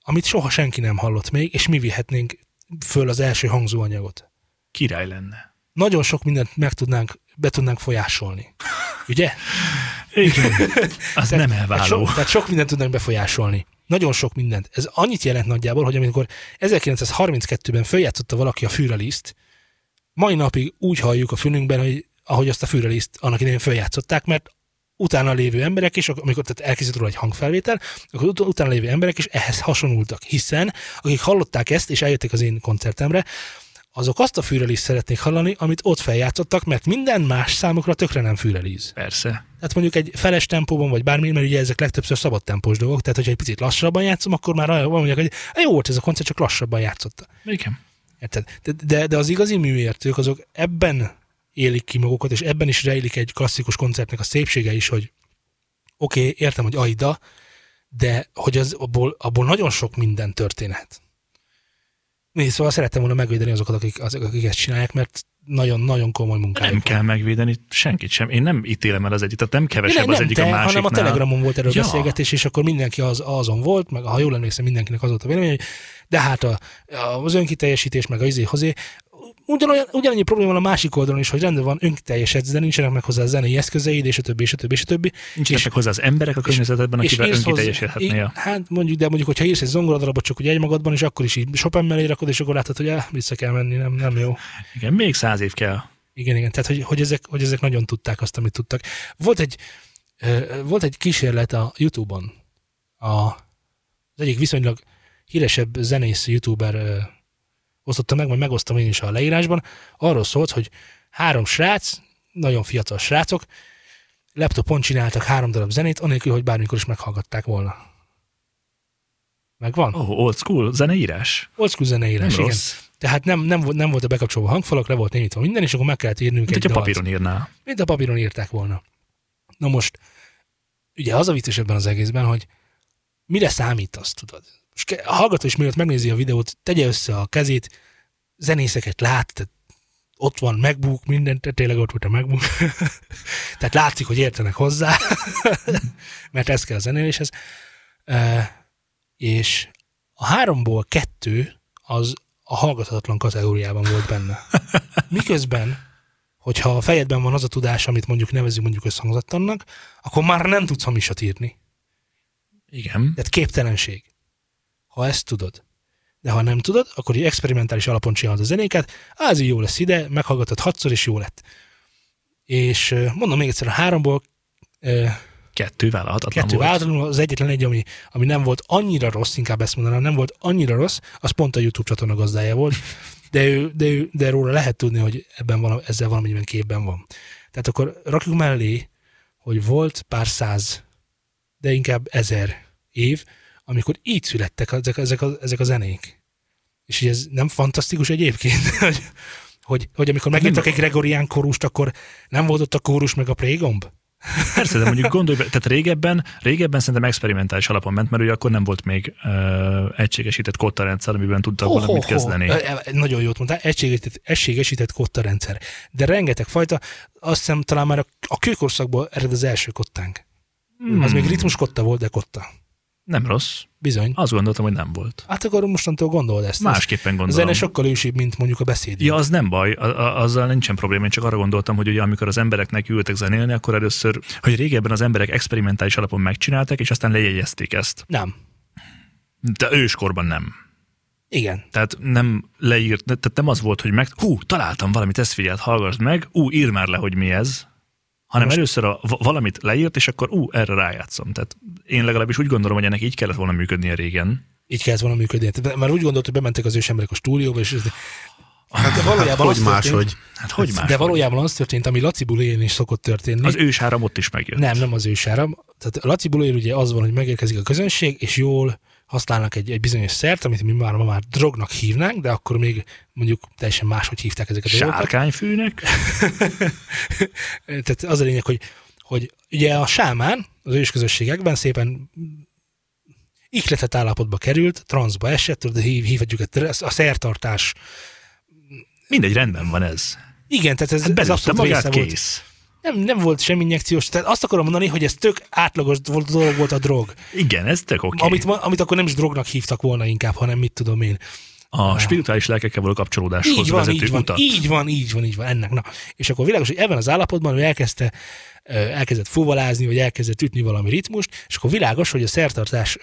amit soha senki nem hallott még, és mi vihetnénk föl az első hangzóanyagot. Király lenne. Nagyon sok mindent meg tudnánk, be tudnánk folyásolni. Ugye? Igen. [LAUGHS] Az nem Tehát elváló. sok, tehát sok mindent tudnánk befolyásolni. Nagyon sok mindent. Ez annyit jelent nagyjából, hogy amikor 1932-ben följátszotta valaki a Fürelist, mai napig úgy halljuk a fülünkben, hogy ahogy azt a Fürelist annak idején följátszották, mert utána lévő emberek is, amikor tehát elkészült róla egy hangfelvétel, akkor ut- utána lévő emberek is ehhez hasonultak, hiszen akik hallották ezt, és eljöttek az én koncertemre, azok azt a fűrelist szeretnék hallani, amit ott feljátszottak, mert minden más számukra tökre nem fűreliz. Persze. Tehát mondjuk egy feles tempóban, vagy bármi, mert ugye ezek legtöbbször szabad tempós dolgok, tehát hogyha egy picit lassabban játszom, akkor már olyan mondják, hogy "Á, jó volt ez a koncert, csak lassabban játszotta. Igen. Érted? De, de, de az igazi műértők azok ebben élik ki magukat, és ebben is rejlik egy klasszikus koncertnek a szépsége is, hogy okay, értem, hogy Aida, de hogy az, abból, abból nagyon sok minden történhet. Nézd, szóval szerettem volna megvédeni azokat, akik, azok, akik ezt csinálják, mert nagyon-nagyon komoly munkájuk Nem van. kell megvédeni senkit sem. Én nem ítélem el az egyik, tehát nem kevesebb nem, az egyik te, a másiknál. hanem a Telegramon volt erről Ja. beszélgetés, és akkor mindenki az, azon volt, meg ha jól emlékszem, mindenkinek az volt a vélemény, hogy de hát a, a, az önkiteljesítés, meg a izé hozé, ugyanolyan, ugyanannyi probléma van a másik oldalon is, hogy rendben van önkiteljesedsz, de nincsenek meg hozzá a zenei eszközeid, és a többi, és a többi, és a többi. Nincsenek meg hozzá az emberek a környezetedben, akivel. I- Hát mondjuk, de mondjuk, hogyha írsz egy zongoradarabot csak úgy egymagadban, és akkor is így Chopin mellé rakod, és akkor látod, hogy ah, vissza kell menni, nem, nem jó. Igen, még száz év kell. Igen, igen. Tehát, hogy, hogy, ezek, hogy ezek nagyon tudták azt, amit tudtak. Volt egy, volt egy kísérlet a YouTube-on. A, az egyik viszonylag híresebb zenész youtuber osztotta meg, majd megosztom én is a leírásban. Arról szólt, hogy három srác, nagyon fiatal srácok, laptopon csináltak három darab zenét, anélkül, hogy bármikor is meghallgatták volna. Megvan? Oh, old school, zeneírás. Old school zeneírás, Nem igen. rossz. Tehát nem, nem, volt- nem volt a bekapcsolva hangfalak, le volt némítva minden, és akkor meg kellett írnünk Mint egy dalt. papíron írnál. mint a papíron írták volna. Na most, ugye az a vicces ebben az egészben, hogy mire számítasz, tudod? Ke- a hallgató is mielőtt megnézi a videót, tegye össze a kezét, zenészeket lát, tehát ott van MacBook, minden, tényleg ott volt a MacBook. [LAUGHS] tehát látszik, hogy értenek hozzá, [LAUGHS] mert ez kell a zenéléshez. E, és a háromból kettő az a hallgathatatlan kategóriában volt benne. [LAUGHS] Miközben hogyha a fejedben van az a tudás, amit mondjuk nevezünk mondjuk összhangzattannak, akkor már nem tudsz hamisat írni. Igen. Tehát képtelenség. Ha ezt tudod. De ha nem tudod, akkor egy experimentális alapon csinálod a zenéket, így jó lesz ide, meghallgatod hatszor, és jó lett. És mondom még egyszer, a háromból Kettő vállalhatatlan kettő volt. az egyetlen egy, ami, ami nem volt annyira rossz, inkább ezt mondanám, nem volt annyira rossz, az pont a YouTube csatorna gazdája volt, [LAUGHS] de, ő, de, ő, de róla lehet tudni, hogy ebben vala, ezzel valamennyiben képben van. Tehát akkor rakjuk mellé, hogy volt pár száz, de inkább ezer év, amikor így születtek ezek, ezek, a, ezek a zenék. És hogy ez nem fantasztikus egyébként, [LAUGHS] hogy, hogy, hogy amikor megírtak egy Gregorián kórust, akkor nem volt ott a kórus meg a prégomb? [LAUGHS] Persze, de mondjuk gondolj be, tehát régebben, régebben szerintem experimentális alapon ment, mert ugye akkor nem volt még uh, egységesített kotta rendszer, amiben tudtak volna mit kezdeni. Ho, ho. Nagyon jót mondtál, egységesített, egységesített kotta rendszer. De rengeteg fajta, azt hiszem talán már a, a kőkorszakból ered az első kottánk. Hmm. Az még ritmus kotta volt, de kotta. Nem rossz. Bizony. Azt gondoltam, hogy nem volt. Hát akkor mostantól gondold ezt. Másképpen A gondolom. zene sokkal ősibb, mint mondjuk a beszéd. Ja, az nem baj, a, a, azzal nincsen probléma, én csak arra gondoltam, hogy ugye amikor az embereknek ültek zenélni, akkor először, hogy régebben az emberek experimentális alapon megcsinálták, és aztán lejegyezték ezt. Nem. De őskorban nem. Igen. Tehát nem leírt, tehát nem az volt, hogy meg, hú, találtam valamit, ezt figyeld, hallgass meg, ú, ír már le, hogy mi ez, hanem Most- először a, va- valamit leírt, és akkor ú, erre rájátszom. Tehát én legalábbis úgy gondolom, hogy ennek így kellett volna működnie régen. Így kellett volna működni. Tehát Már úgy gondolt, hogy bementek az ősemberek a stúdióba, és hát de valójában Hogy az máshogy. történt, Hát hogy más? de valójában az történt, ami Laci Bulén is szokott történni. Az ősáram ott is megjött. Nem, nem az ősáram. Tehát a Laci Bulén ugye az van, hogy megérkezik a közönség, és jól használnak egy, egy bizonyos szert, amit mi már ma már drognak hívnánk, de akkor még mondjuk teljesen máshogy hívták ezeket a dolgokat. Sárkányfűnek? [LAUGHS] Tehát az a lényeg, hogy, hogy ugye a sámán az ősközösségekben szépen ihletett állapotba került, transzba esett, de hív, hívhatjuk ezt, a szertartás. Mindegy, rendben van ez. Igen, tehát ez, Hát ez abszolút magát, része volt. kész. Nem, nem volt semmi injekciós, tehát azt akarom mondani, hogy ez tök átlagos dolog volt a drog. Igen, ez tök oké. Amit, ma- amit akkor nem is drognak hívtak volna inkább, hanem mit tudom én. A spirituális lelkekkel való kapcsolódáshoz Így van, vezető így van, utat. így van, így van, így van, ennek. Na. És akkor világos, hogy ebben az állapotban ő elkezdte, elkezdett fuvalázni, vagy elkezdett ütni valami ritmust, és akkor világos, hogy a szertartás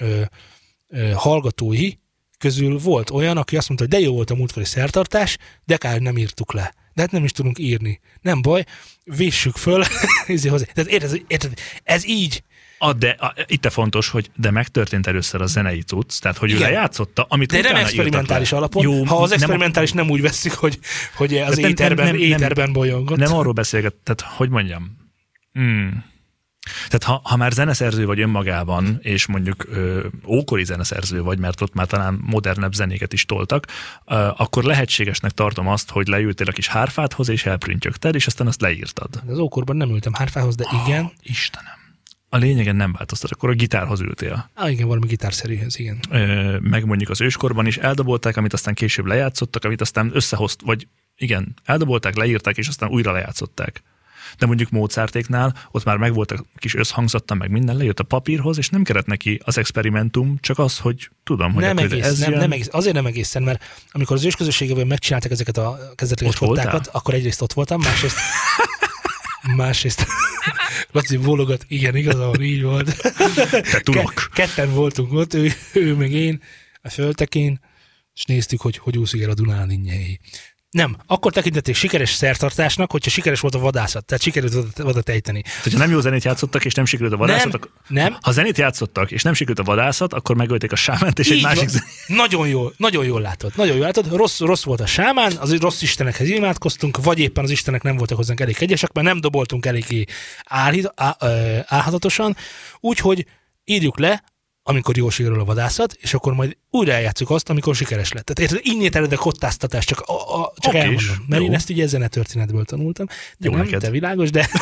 hallgatói közül volt olyan, aki azt mondta, hogy de jó volt a múltkori szertartás, de kár, nem írtuk le. De hát nem is tudunk írni. Nem baj, vissük föl. [LAUGHS] Izé. Tehát érted, érted, ez így. A, de a, itt a fontos, hogy de megtörtént először a zenei cucc, tehát hogy ő Igen. lejátszotta, amit De nem experimentális alapon. ha az nem- experimentális nem, úgy veszük, hogy, hogy az nem- éterben, nem- nem- nem- éterben bolyongott. Nem arról beszélget, tehát hogy mondjam. Hmm. Tehát ha, ha már zeneszerző vagy önmagában, és mondjuk ö, ókori zeneszerző vagy, mert ott már talán modernebb zenéket is toltak, ö, akkor lehetségesnek tartom azt, hogy leültél a kis hárfádhoz, és elprüntjögted, és aztán azt leírtad. Az ókorban nem ültem hárfához, de igen. Istenem. a lényegen nem változtat, akkor a gitárhoz ültél. Ah, igen, valami gitárszerűhez, igen. Ö, meg mondjuk az őskorban is eldobolták, amit aztán később lejátszottak, amit aztán összehozt, vagy igen, eldobolták, leírták, és aztán újra lejátszották. De mondjuk Mozartéknál ott már megvolt a kis összhangzata, meg minden lejött a papírhoz, és nem kellett neki az experimentum, csak az, hogy tudom, hogy nem, egész, ez nem, ilyen, nem egész, azért nem egészen, mert amikor az ősközösségében megcsinálták ezeket a kezdetleges kottákat, akkor egyrészt ott voltam, másrészt másrészt Laci bólogat, igen, igazán így volt. te tudok. Ke- ketten voltunk ott, ő, ő meg én, a föltekén, és néztük, hogy hogy úszik el a Dunán innyei. Nem, akkor tekintették sikeres szertartásnak, hogyha sikeres volt a vadászat, tehát sikerült vadat- ejteni. Tehát, hogyha nem jó zenét játszottak, és nem sikerült a vadászat, Nem, akkor... nem. Ha zenét játszottak, és nem sikerült a vadászat, akkor megölték a sámánt, és egy Így másik van. zenét. Nagyon jól, nagyon jól látod. Nagyon jól látod. Rossz, rossz volt a sámán, az rossz istenekhez imádkoztunk, vagy éppen az istenek nem voltak hozzánk elég kegyesek, mert nem doboltunk eléggé álhid, á, ö, álhadatosan. Úgyhogy írjuk le, amikor jól sikerül a vadászat, és akkor majd újra eljátszuk azt, amikor sikeres lett. Tehát érted, innét ered a kottáztatás, csak, a, a, csak Oké, elmondom. Mert jó. én ezt ugye ezen a történetből tanultam. De Jó nem, neked. te világos, de... [LAUGHS]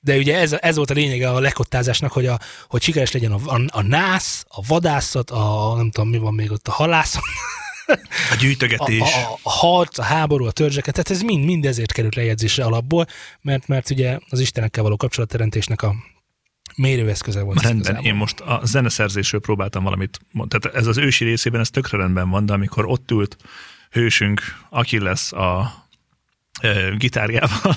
De ugye ez, ez volt a lényege a lekottázásnak, hogy, a, hogy sikeres legyen a, a, a nász, a vadászat, a nem tudom mi van még ott, a halászat, A a, gyűjtögetés. a, a, a harc, a háború, a törzseket, tehát ez mind, mind ezért került lejegyzésre alapból, mert, mert ugye az istenekkel való kapcsolatteremtésnek a mérőeszköze volt. Rendben, igazából. én most a zeneszerzésről próbáltam valamit. Tehát ez az ősi részében ez tökre rendben van, de amikor ott ült hősünk, Achilles a e, gitárjával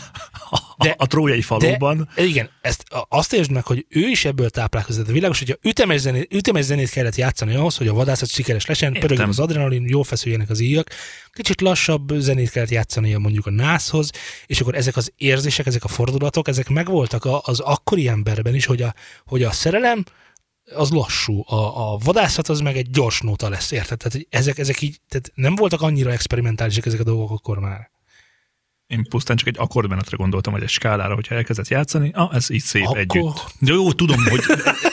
a, De- a trójai falóban, De, igen, ezt, azt értsd meg, hogy ő is ebből táplálkozott. De világos, hogyha ütemes zenét, ütemes zenét kellett játszani ahhoz, hogy a vadászat sikeres legyen, pörögjön az adrenalin, jól feszüljenek az íjak, kicsit lassabb zenét kellett játszani mondjuk a nászhoz, és akkor ezek az érzések, ezek a fordulatok, ezek megvoltak az akkori emberben is, hogy a, hogy a szerelem az lassú, a, a vadászat az meg egy gyors nóta lesz, érted? Tehát ezek, ezek így, tehát nem voltak annyira experimentálisak ezek a dolgok akkor már. Én pusztán csak egy akkordmenetre gondoltam, vagy egy skálára, hogyha elkezdett játszani, ah, ez így szép Akkor- együtt. De jó, tudom, hogy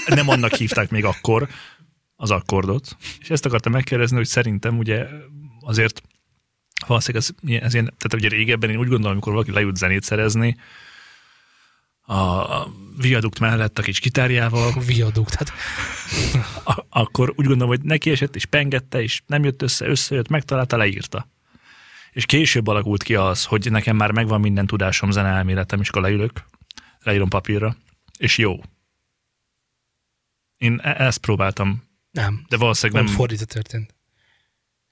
nem annak hívták még akkor az akkordot. És ezt akartam megkérdezni, hogy szerintem ugye azért valószínűleg ez, ez ilyen, tehát ugye régebben én úgy gondolom, amikor valaki leült zenét szerezni, a viadukt mellett a kis gitárjával, Viadukt, hát a- akkor úgy gondolom, hogy neki esett, és pengette, és nem jött össze, összejött, megtalálta, leírta. És később alakult ki az, hogy nekem már megvan minden tudásom, zeneelméletem, és akkor leülök, leírom papírra, és jó. Én e- ezt próbáltam, nem. de valószínűleg Nem fordítva történt.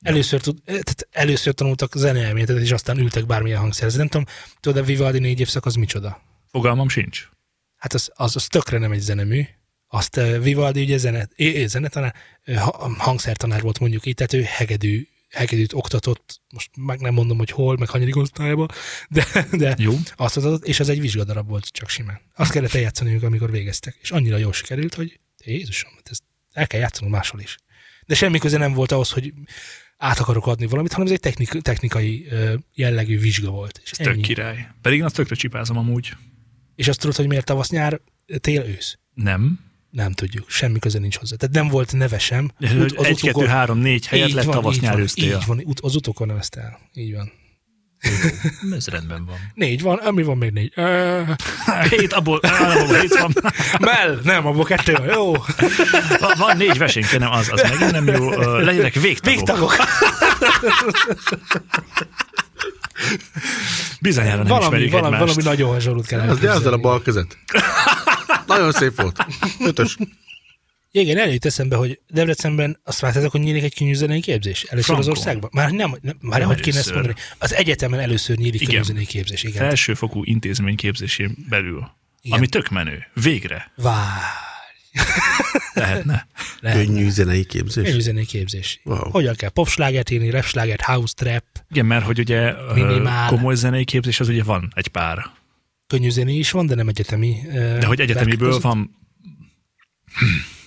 Először, tud, eh, tehát először tanultak zeneelméletet, és aztán ültek bármilyen hangszerhez. Nem tudom, tudod, a Vivaldi négy évszak az micsoda? Fogalmam sincs. Hát az, az, az tökre nem egy zenemű. Azt uh, Vivaldi ugye zene, é, é, zenetanár, ha- hangszertanár volt mondjuk így, tehát ő hegedű, hegedűt oktatott, most meg nem mondom, hogy hol, meg hanyadik osztályban, de, de Jó. azt adott, és az egy vizsgadarab volt csak simán. Azt kellett eljátszaniuk, amikor végeztek. És annyira jól sikerült, hogy Jézusom, hát ezt el kell játszanunk máshol is. De semmi köze nem volt ahhoz, hogy át akarok adni valamit, hanem ez egy technik, technikai jellegű vizsga volt. És, Tök ennyi. király. Pedig én azt tökre csipázom amúgy. és azt tudod, hogy miért tavasz, nyár, tél, ősz? Nem. Nem tudjuk, semmi köze nincs hozzá. Tehát nem volt neve sem. Ut, Ut- egy, kettő, utókor- három, négy helyet Így lett tavasz, nyár. Így van, az utókor nevezte el. Így van. Ez rendben van. Négy van, ami van még négy. [LAUGHS] Hét, abból, abból hét van. Mell, nem, abból kettő van, jó. Van, van négy vesénke, nem, az, az megint nem jó. Legyenek végtagok. Végtagok. [LAUGHS] Bizonyára nem Valami, ismerjük valami, egymást. valami nagyon hasonlót kell Az de azzal a bal kezet. Nagyon szép volt. Ötös. Igen, eljött eszembe, hogy Debrecenben azt vártátok, hogy nyílik egy könnyű zenei képzés? Először Frankon. az országban? Már nem, nem már Nem hogy kéne ezt mondani? Az egyetemen először nyílik Igen. könnyű zenei képzés, igen. Felsőfokú intézményképzésén belül. Igen. Ami tök menő. Végre Várj. Lehetne. Lehetne. Könnyű zenei képzés. Könnyű zenei képzés. Wow. Hogyan kell popslágert írni, rapslágert, house trap, Igen, mert hogy ugye Minimál. komoly zenei képzés, az ugye van egy pár. könnyű zené is van, de nem egyetemi. De hogy egyetemiből van,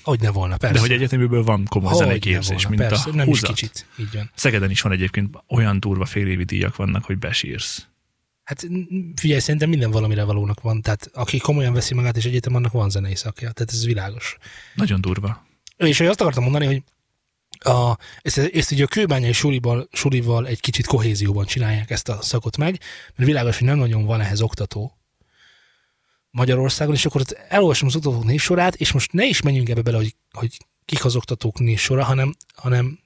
Hogy ne volna, persze. de hogy egyetemiből van komoly zenei Hogyne képzés, volna, mint persze, a nem húzat. is kicsit, így van. Szegeden is van egyébként olyan durva félévi díjak vannak, hogy besírsz. Hát figyelj, szerintem minden valamire valónak van. Tehát aki komolyan veszi magát és egyetem, annak van zenei szakja. Tehát ez világos. Nagyon durva. És hogy azt akartam mondani, hogy a, ezt, ezt ugye a kőbányai sulival, sulival egy kicsit kohézióban csinálják ezt a szakot meg, mert világos, hogy nem nagyon van ehhez oktató. Magyarországon, és akkor ott elolvasom az oktatók névsorát, és most ne is menjünk ebbe bele, hogy, hogy kik az oktatók névsora, hanem, hanem,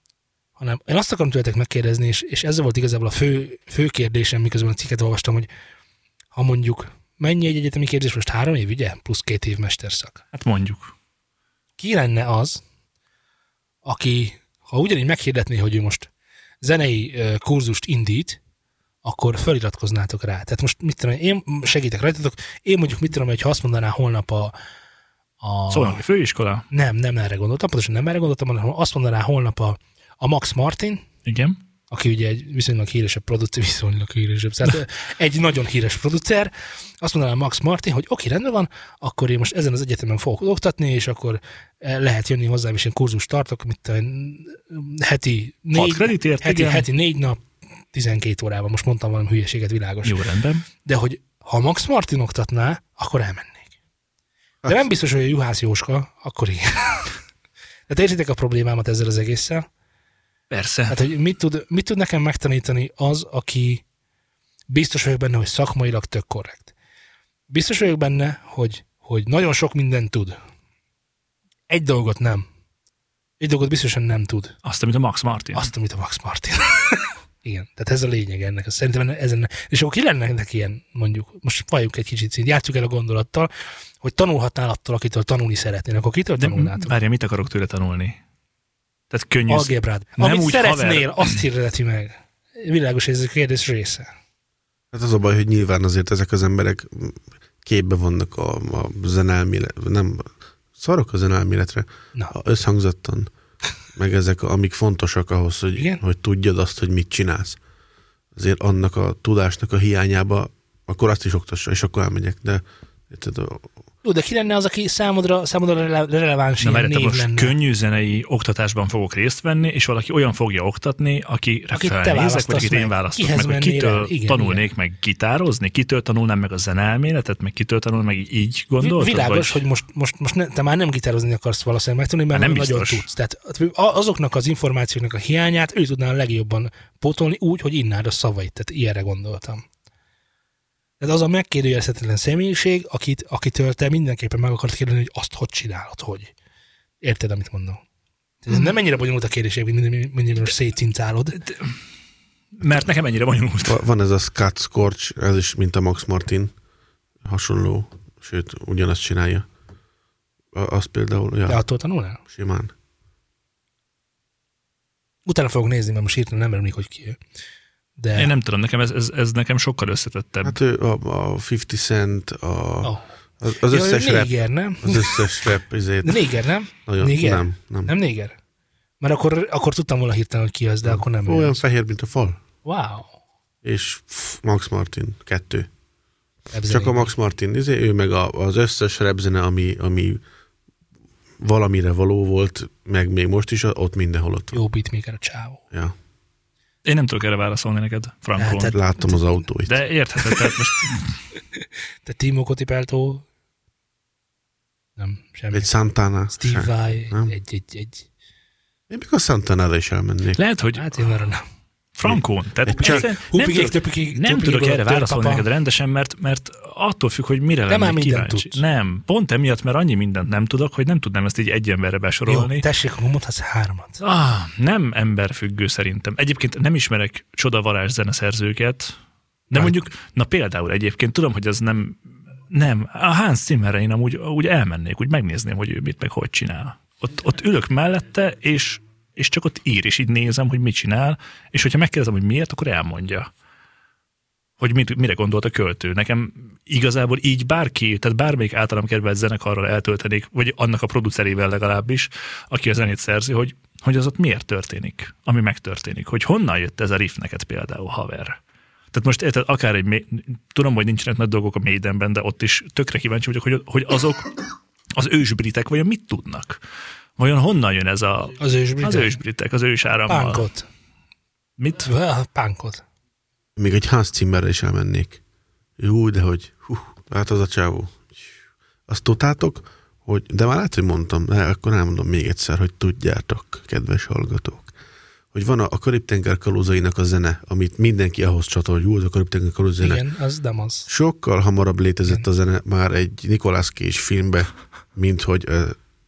hanem én azt akarom tőletek megkérdezni, és, és ez volt igazából a fő, fő kérdésem, miközben a cikket olvastam, hogy ha mondjuk mennyi egy egyetemi képzés, most három év, ugye? Plusz két év mesterszak. Hát mondjuk. Ki lenne az, aki, ha ugyanígy meghirdetné, hogy ő most zenei kurzust indít, akkor feliratkoznátok rá. Tehát most mit tudom, én segítek rajtatok, én mondjuk mit tudom, hogy ha azt mondaná holnap a, a Szóval főiskola? nem, nem erre gondoltam, pontosan nem erre gondoltam, hanem azt mondaná holnap a, a Max Martin, Igen. aki ugye egy viszonylag híresebb producer, viszonylag híresebb, tehát egy nagyon híres producer, azt mondaná Max Martin, hogy oké, rendben van, akkor én most ezen az egyetemen fogok oktatni, és akkor eh, lehet jönni hozzám, és én kurzus tartok, tudom, én, heti négy, kreditért, heti, igen. heti négy nap, 12 órában, most mondtam valami hülyeséget, világos. Jó, rendben. De hogy ha Max Martin oktatná, akkor elmennék. De nem biztos, hogy a Juhász Jóska, akkor igen. [LAUGHS] Tehát értitek a problémámat ezzel az egésszel? Persze. Hát, hogy mit tud, mit tud nekem megtanítani az, aki biztos vagyok benne, hogy szakmailag tök korrekt. Biztos vagyok benne, hogy, hogy nagyon sok mindent tud. Egy dolgot nem. Egy dolgot biztosan nem tud. Azt, amit a Max Martin. Azt, amit a Max Martin. [LAUGHS] Igen, tehát ez a lényeg ennek. Szerintem ezen, és akkor ki lenne ennek ilyen, mondjuk, most valljuk egy kicsit szint, játsszuk el a gondolattal, hogy tanulhatnál attól, akitől tanulni szeretnél, akkor kitől tanulnátok? várja, mit akarok tőle tanulni? Tehát könnyű. Algébrád. Nem Amit úgy szeretnél, haver. azt hirdeti meg. Világos, ez a kérdés része. Hát az a baj, hogy nyilván azért ezek az emberek képbe vannak a, a zenelmélet, nem, szarok a zenelméletre, Na. a összhangzattan, meg ezek, amik fontosak ahhoz, hogy, Igen? hogy tudjad azt, hogy mit csinálsz. Azért annak a tudásnak a hiányába, akkor azt is oktassa, és akkor elmegyek, de érted, Jó, de ki lenne az, aki számodra, számodra rele- releváns Na, ilyen mert név most lenne? könnyű zenei oktatásban fogok részt venni, és valaki olyan fogja oktatni, te felnézek, vagy akit én választok meg, hogy kitől? Igen, tanulnék igen. meg gitározni, kitől tanulnám meg a zenelméletet, meg kitől tanul meg így gondoltad? Világos, vagy? hogy most, most, most ne, te már nem gitározni akarsz valószínűleg megtanulni, mert Hát nem nagyon tudsz. Tehát a- azoknak az információknak a hiányát ő tudná a legjobban pótolni úgy, hogy innád a szavait. Tehát ilyenre gondoltam. Tehát az a megkérdőjelezhetetlen személyiség, akit, akitől te mindenképpen meg akarod kérdezni, hogy azt hogy csinálod, hogy. Érted, amit mondom? Ez nem ennyire bonyolult a kérdés, mint mint most szétcincálod. Mert nekem ennyire bonyolult. va- van ez a Scott Scorch, ez is, mint a Max Martin, hasonló, sőt, ugyanazt csinálja. Az például, ja, De attól tanulnál? simán. Utána fogok nézni, mert most hirtelen nem emlék, hogy ki ő. De Én nem tudom, nekem ez, ez, ez nekem sokkal összetettebb. Hát ő a, a 50 Cent, a, oh. az, az ja, összes ő rap, néger, nem? az összes rap, izét, De néger, nem? nagyon, néger? nem, nem. Nem néger? Mert akkor, akkor tudtam volna hirtelen, hogy ki az, de akkor nem. Olyan fehér, mint a fal. Wow. És pff, Max Martin, kettő. Ebben Csak a Max Martin, izé, ő meg a, az összes repzene, ami, ami valamire való volt, meg még most is, ott mindenhol ott van. Jó beatmaker a csávó. Ja. Én nem tudok erre válaszolni neked, Frankon. Hát, tehát- Láttam az autóit. De értheted, tehát most Te Timo Kotipeltó? Nem, semmi. Egy Santana. Steve sem. Vai, nem? egy, egy, egy. Én még a Santana-ra is elmennék. lehet, hogy Hát én arra nem. Frankon. Tehát csak- nem Hupikig, tudok, nem tudok erre tört válaszolni papa. neked rendesen, mert, mert attól függ, hogy mire lennék már mindent kíváncsi. tudsz. Nem, pont emiatt, mert annyi mindent nem tudok, hogy nem tudnám ezt így egy emberre besorolni. Jó, tessék, akkor mondhatsz hármat. Ah, nem emberfüggő szerintem. Egyébként nem ismerek csoda varázs zeneszerzőket, de Hát- mondjuk, na például egyébként tudom, hogy az nem, nem, a Hans Zimmerre én amúgy úgy elmennék, úgy megnézném, hogy ő mit meg hogy csinál. Ott, ott ülök mellette, és, és csak ott ír, és így nézem, hogy mit csinál, és hogyha megkérdezem, hogy miért, akkor elmondja hogy mit, mire gondolt a költő. Nekem igazából így bárki, tehát bármelyik általam kedvelt zenekarral eltöltenék, vagy annak a producerével legalábbis, aki a zenét szerzi, hogy, hogy az ott miért történik, ami megtörténik, hogy honnan jött ez a riff neked például, haver. Tehát most érted, akár egy, tudom, hogy nincsenek nagy dolgok a Maidenben, de ott is tökre kíváncsi vagyok, hogy, hogy azok az ősbritek vajon mit tudnak? Vajon honnan jön ez a... Az ősbritek? Az ősbritek, az ős árammal. Punkot. Mit? Punkot. Még egy Hans Zimmerre is elmennék. Jó, de hogy, hú, hát az a csávó. Azt tudtátok, hogy, de már lehet, hogy mondtam, de akkor elmondom még egyszer, hogy tudjátok, kedves hallgatók, hogy van a, a Karib-tenger kalózainak a zene, amit mindenki ahhoz csatol, hogy jó, a Karib-tenger kalózai zene. Igen, az nem az. Sokkal hamarabb létezett a zene már egy Nicolas Cage filmbe, mint hogy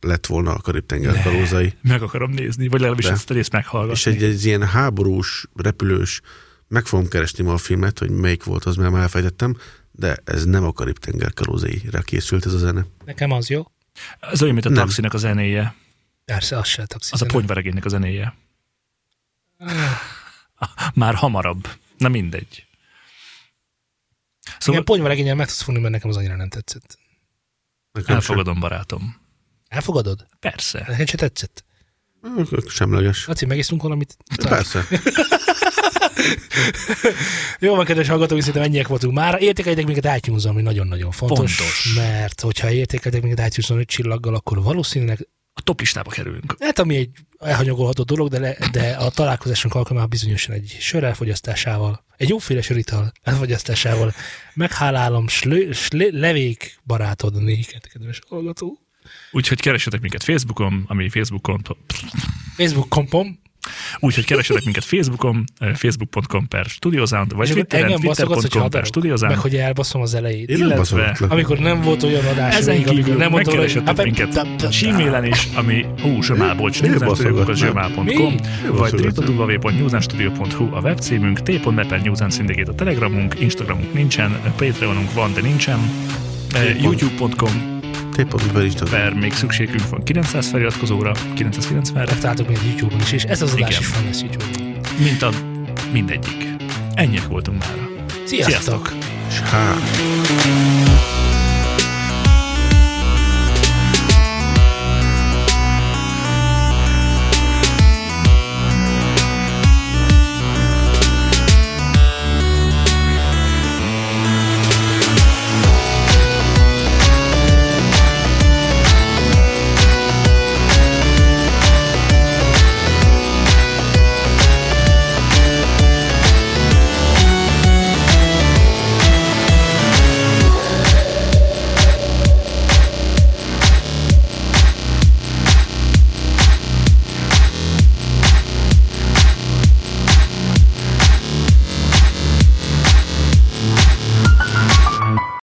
lett volna a Karib-tenger kalózai. Meg akarom nézni, vagy legalábbis De. ezt a részt meghallgatni. És egy, egy ilyen háborús, repülős, meg fogom keresni ma a filmet, hogy melyik volt az, mert már elfejtettem, de ez nem a Karib-tenger kalózaira készült ez a zene. Nekem az jó. Ez olyan, mint a Nem. taxinak a zenéje. Persze, az se a taxi. Az a zene. ponyvaregénynek a zenéje. [LAUGHS] Már hamarabb. Na mindegy. Szóval... Igen, ponyvaregényel meg tudsz fogni, mert nekem az annyira nem tetszett. Nekem sem, elfogadom, barátom. Elfogadod? Persze. Nekem se tetszett. semleges. Laci, megisztunk valamit? Persze. [LAUGHS] Jó van, kedves hallgatók, szerintem ennyiek voltunk már. Értékeljétek minket itunes ami nagyon-nagyon fontos, Fontos. Mert hogyha értékeltek minket itunes 5 csillaggal, akkor valószínűleg, A top listába kerülünk. hát ami egy elhanyagolható dolog, de, le, de a találkozásunk alkalmával bizonyosan egy sör elfogyasztásával, egy jóféle sörital elfogyasztásával meghálálom slö, slö, levék barátod néket, kedves hallgató. Úgyhogy keressetek minket Facebookon, ami Facebookon, Facebook kompom, úgyhogy keressetek minket Facebookon, eh, facebook.com per studiosound, vagy Twitteren, twitter.com per hadarok, meg studiosound. hogy elbaszom az elejét. Én Illetve-. Amikor nem volt olyan adás Ezen még, amikor nem mondtam, hogy... megkereshetek minket Gmailen is, ami hú, zsömál, bocs, Mi? vagy www.newsstudio.hu a webcímünk, t.me per Newsant Syndicate a telegramunk, instagramunk nincsen, Patreonunk van, de nincsen, Eh, youtube.com Tudod. per még szükségünk van 900 feliratkozóra, 990-re, Megtaláltok minket YouTube-on is, és ez az adás Igen. is fenn lesz YouTube-on. mint a mindegyik. Ennyiek voltunk már. Sziasztok! Sziasztok! Hát.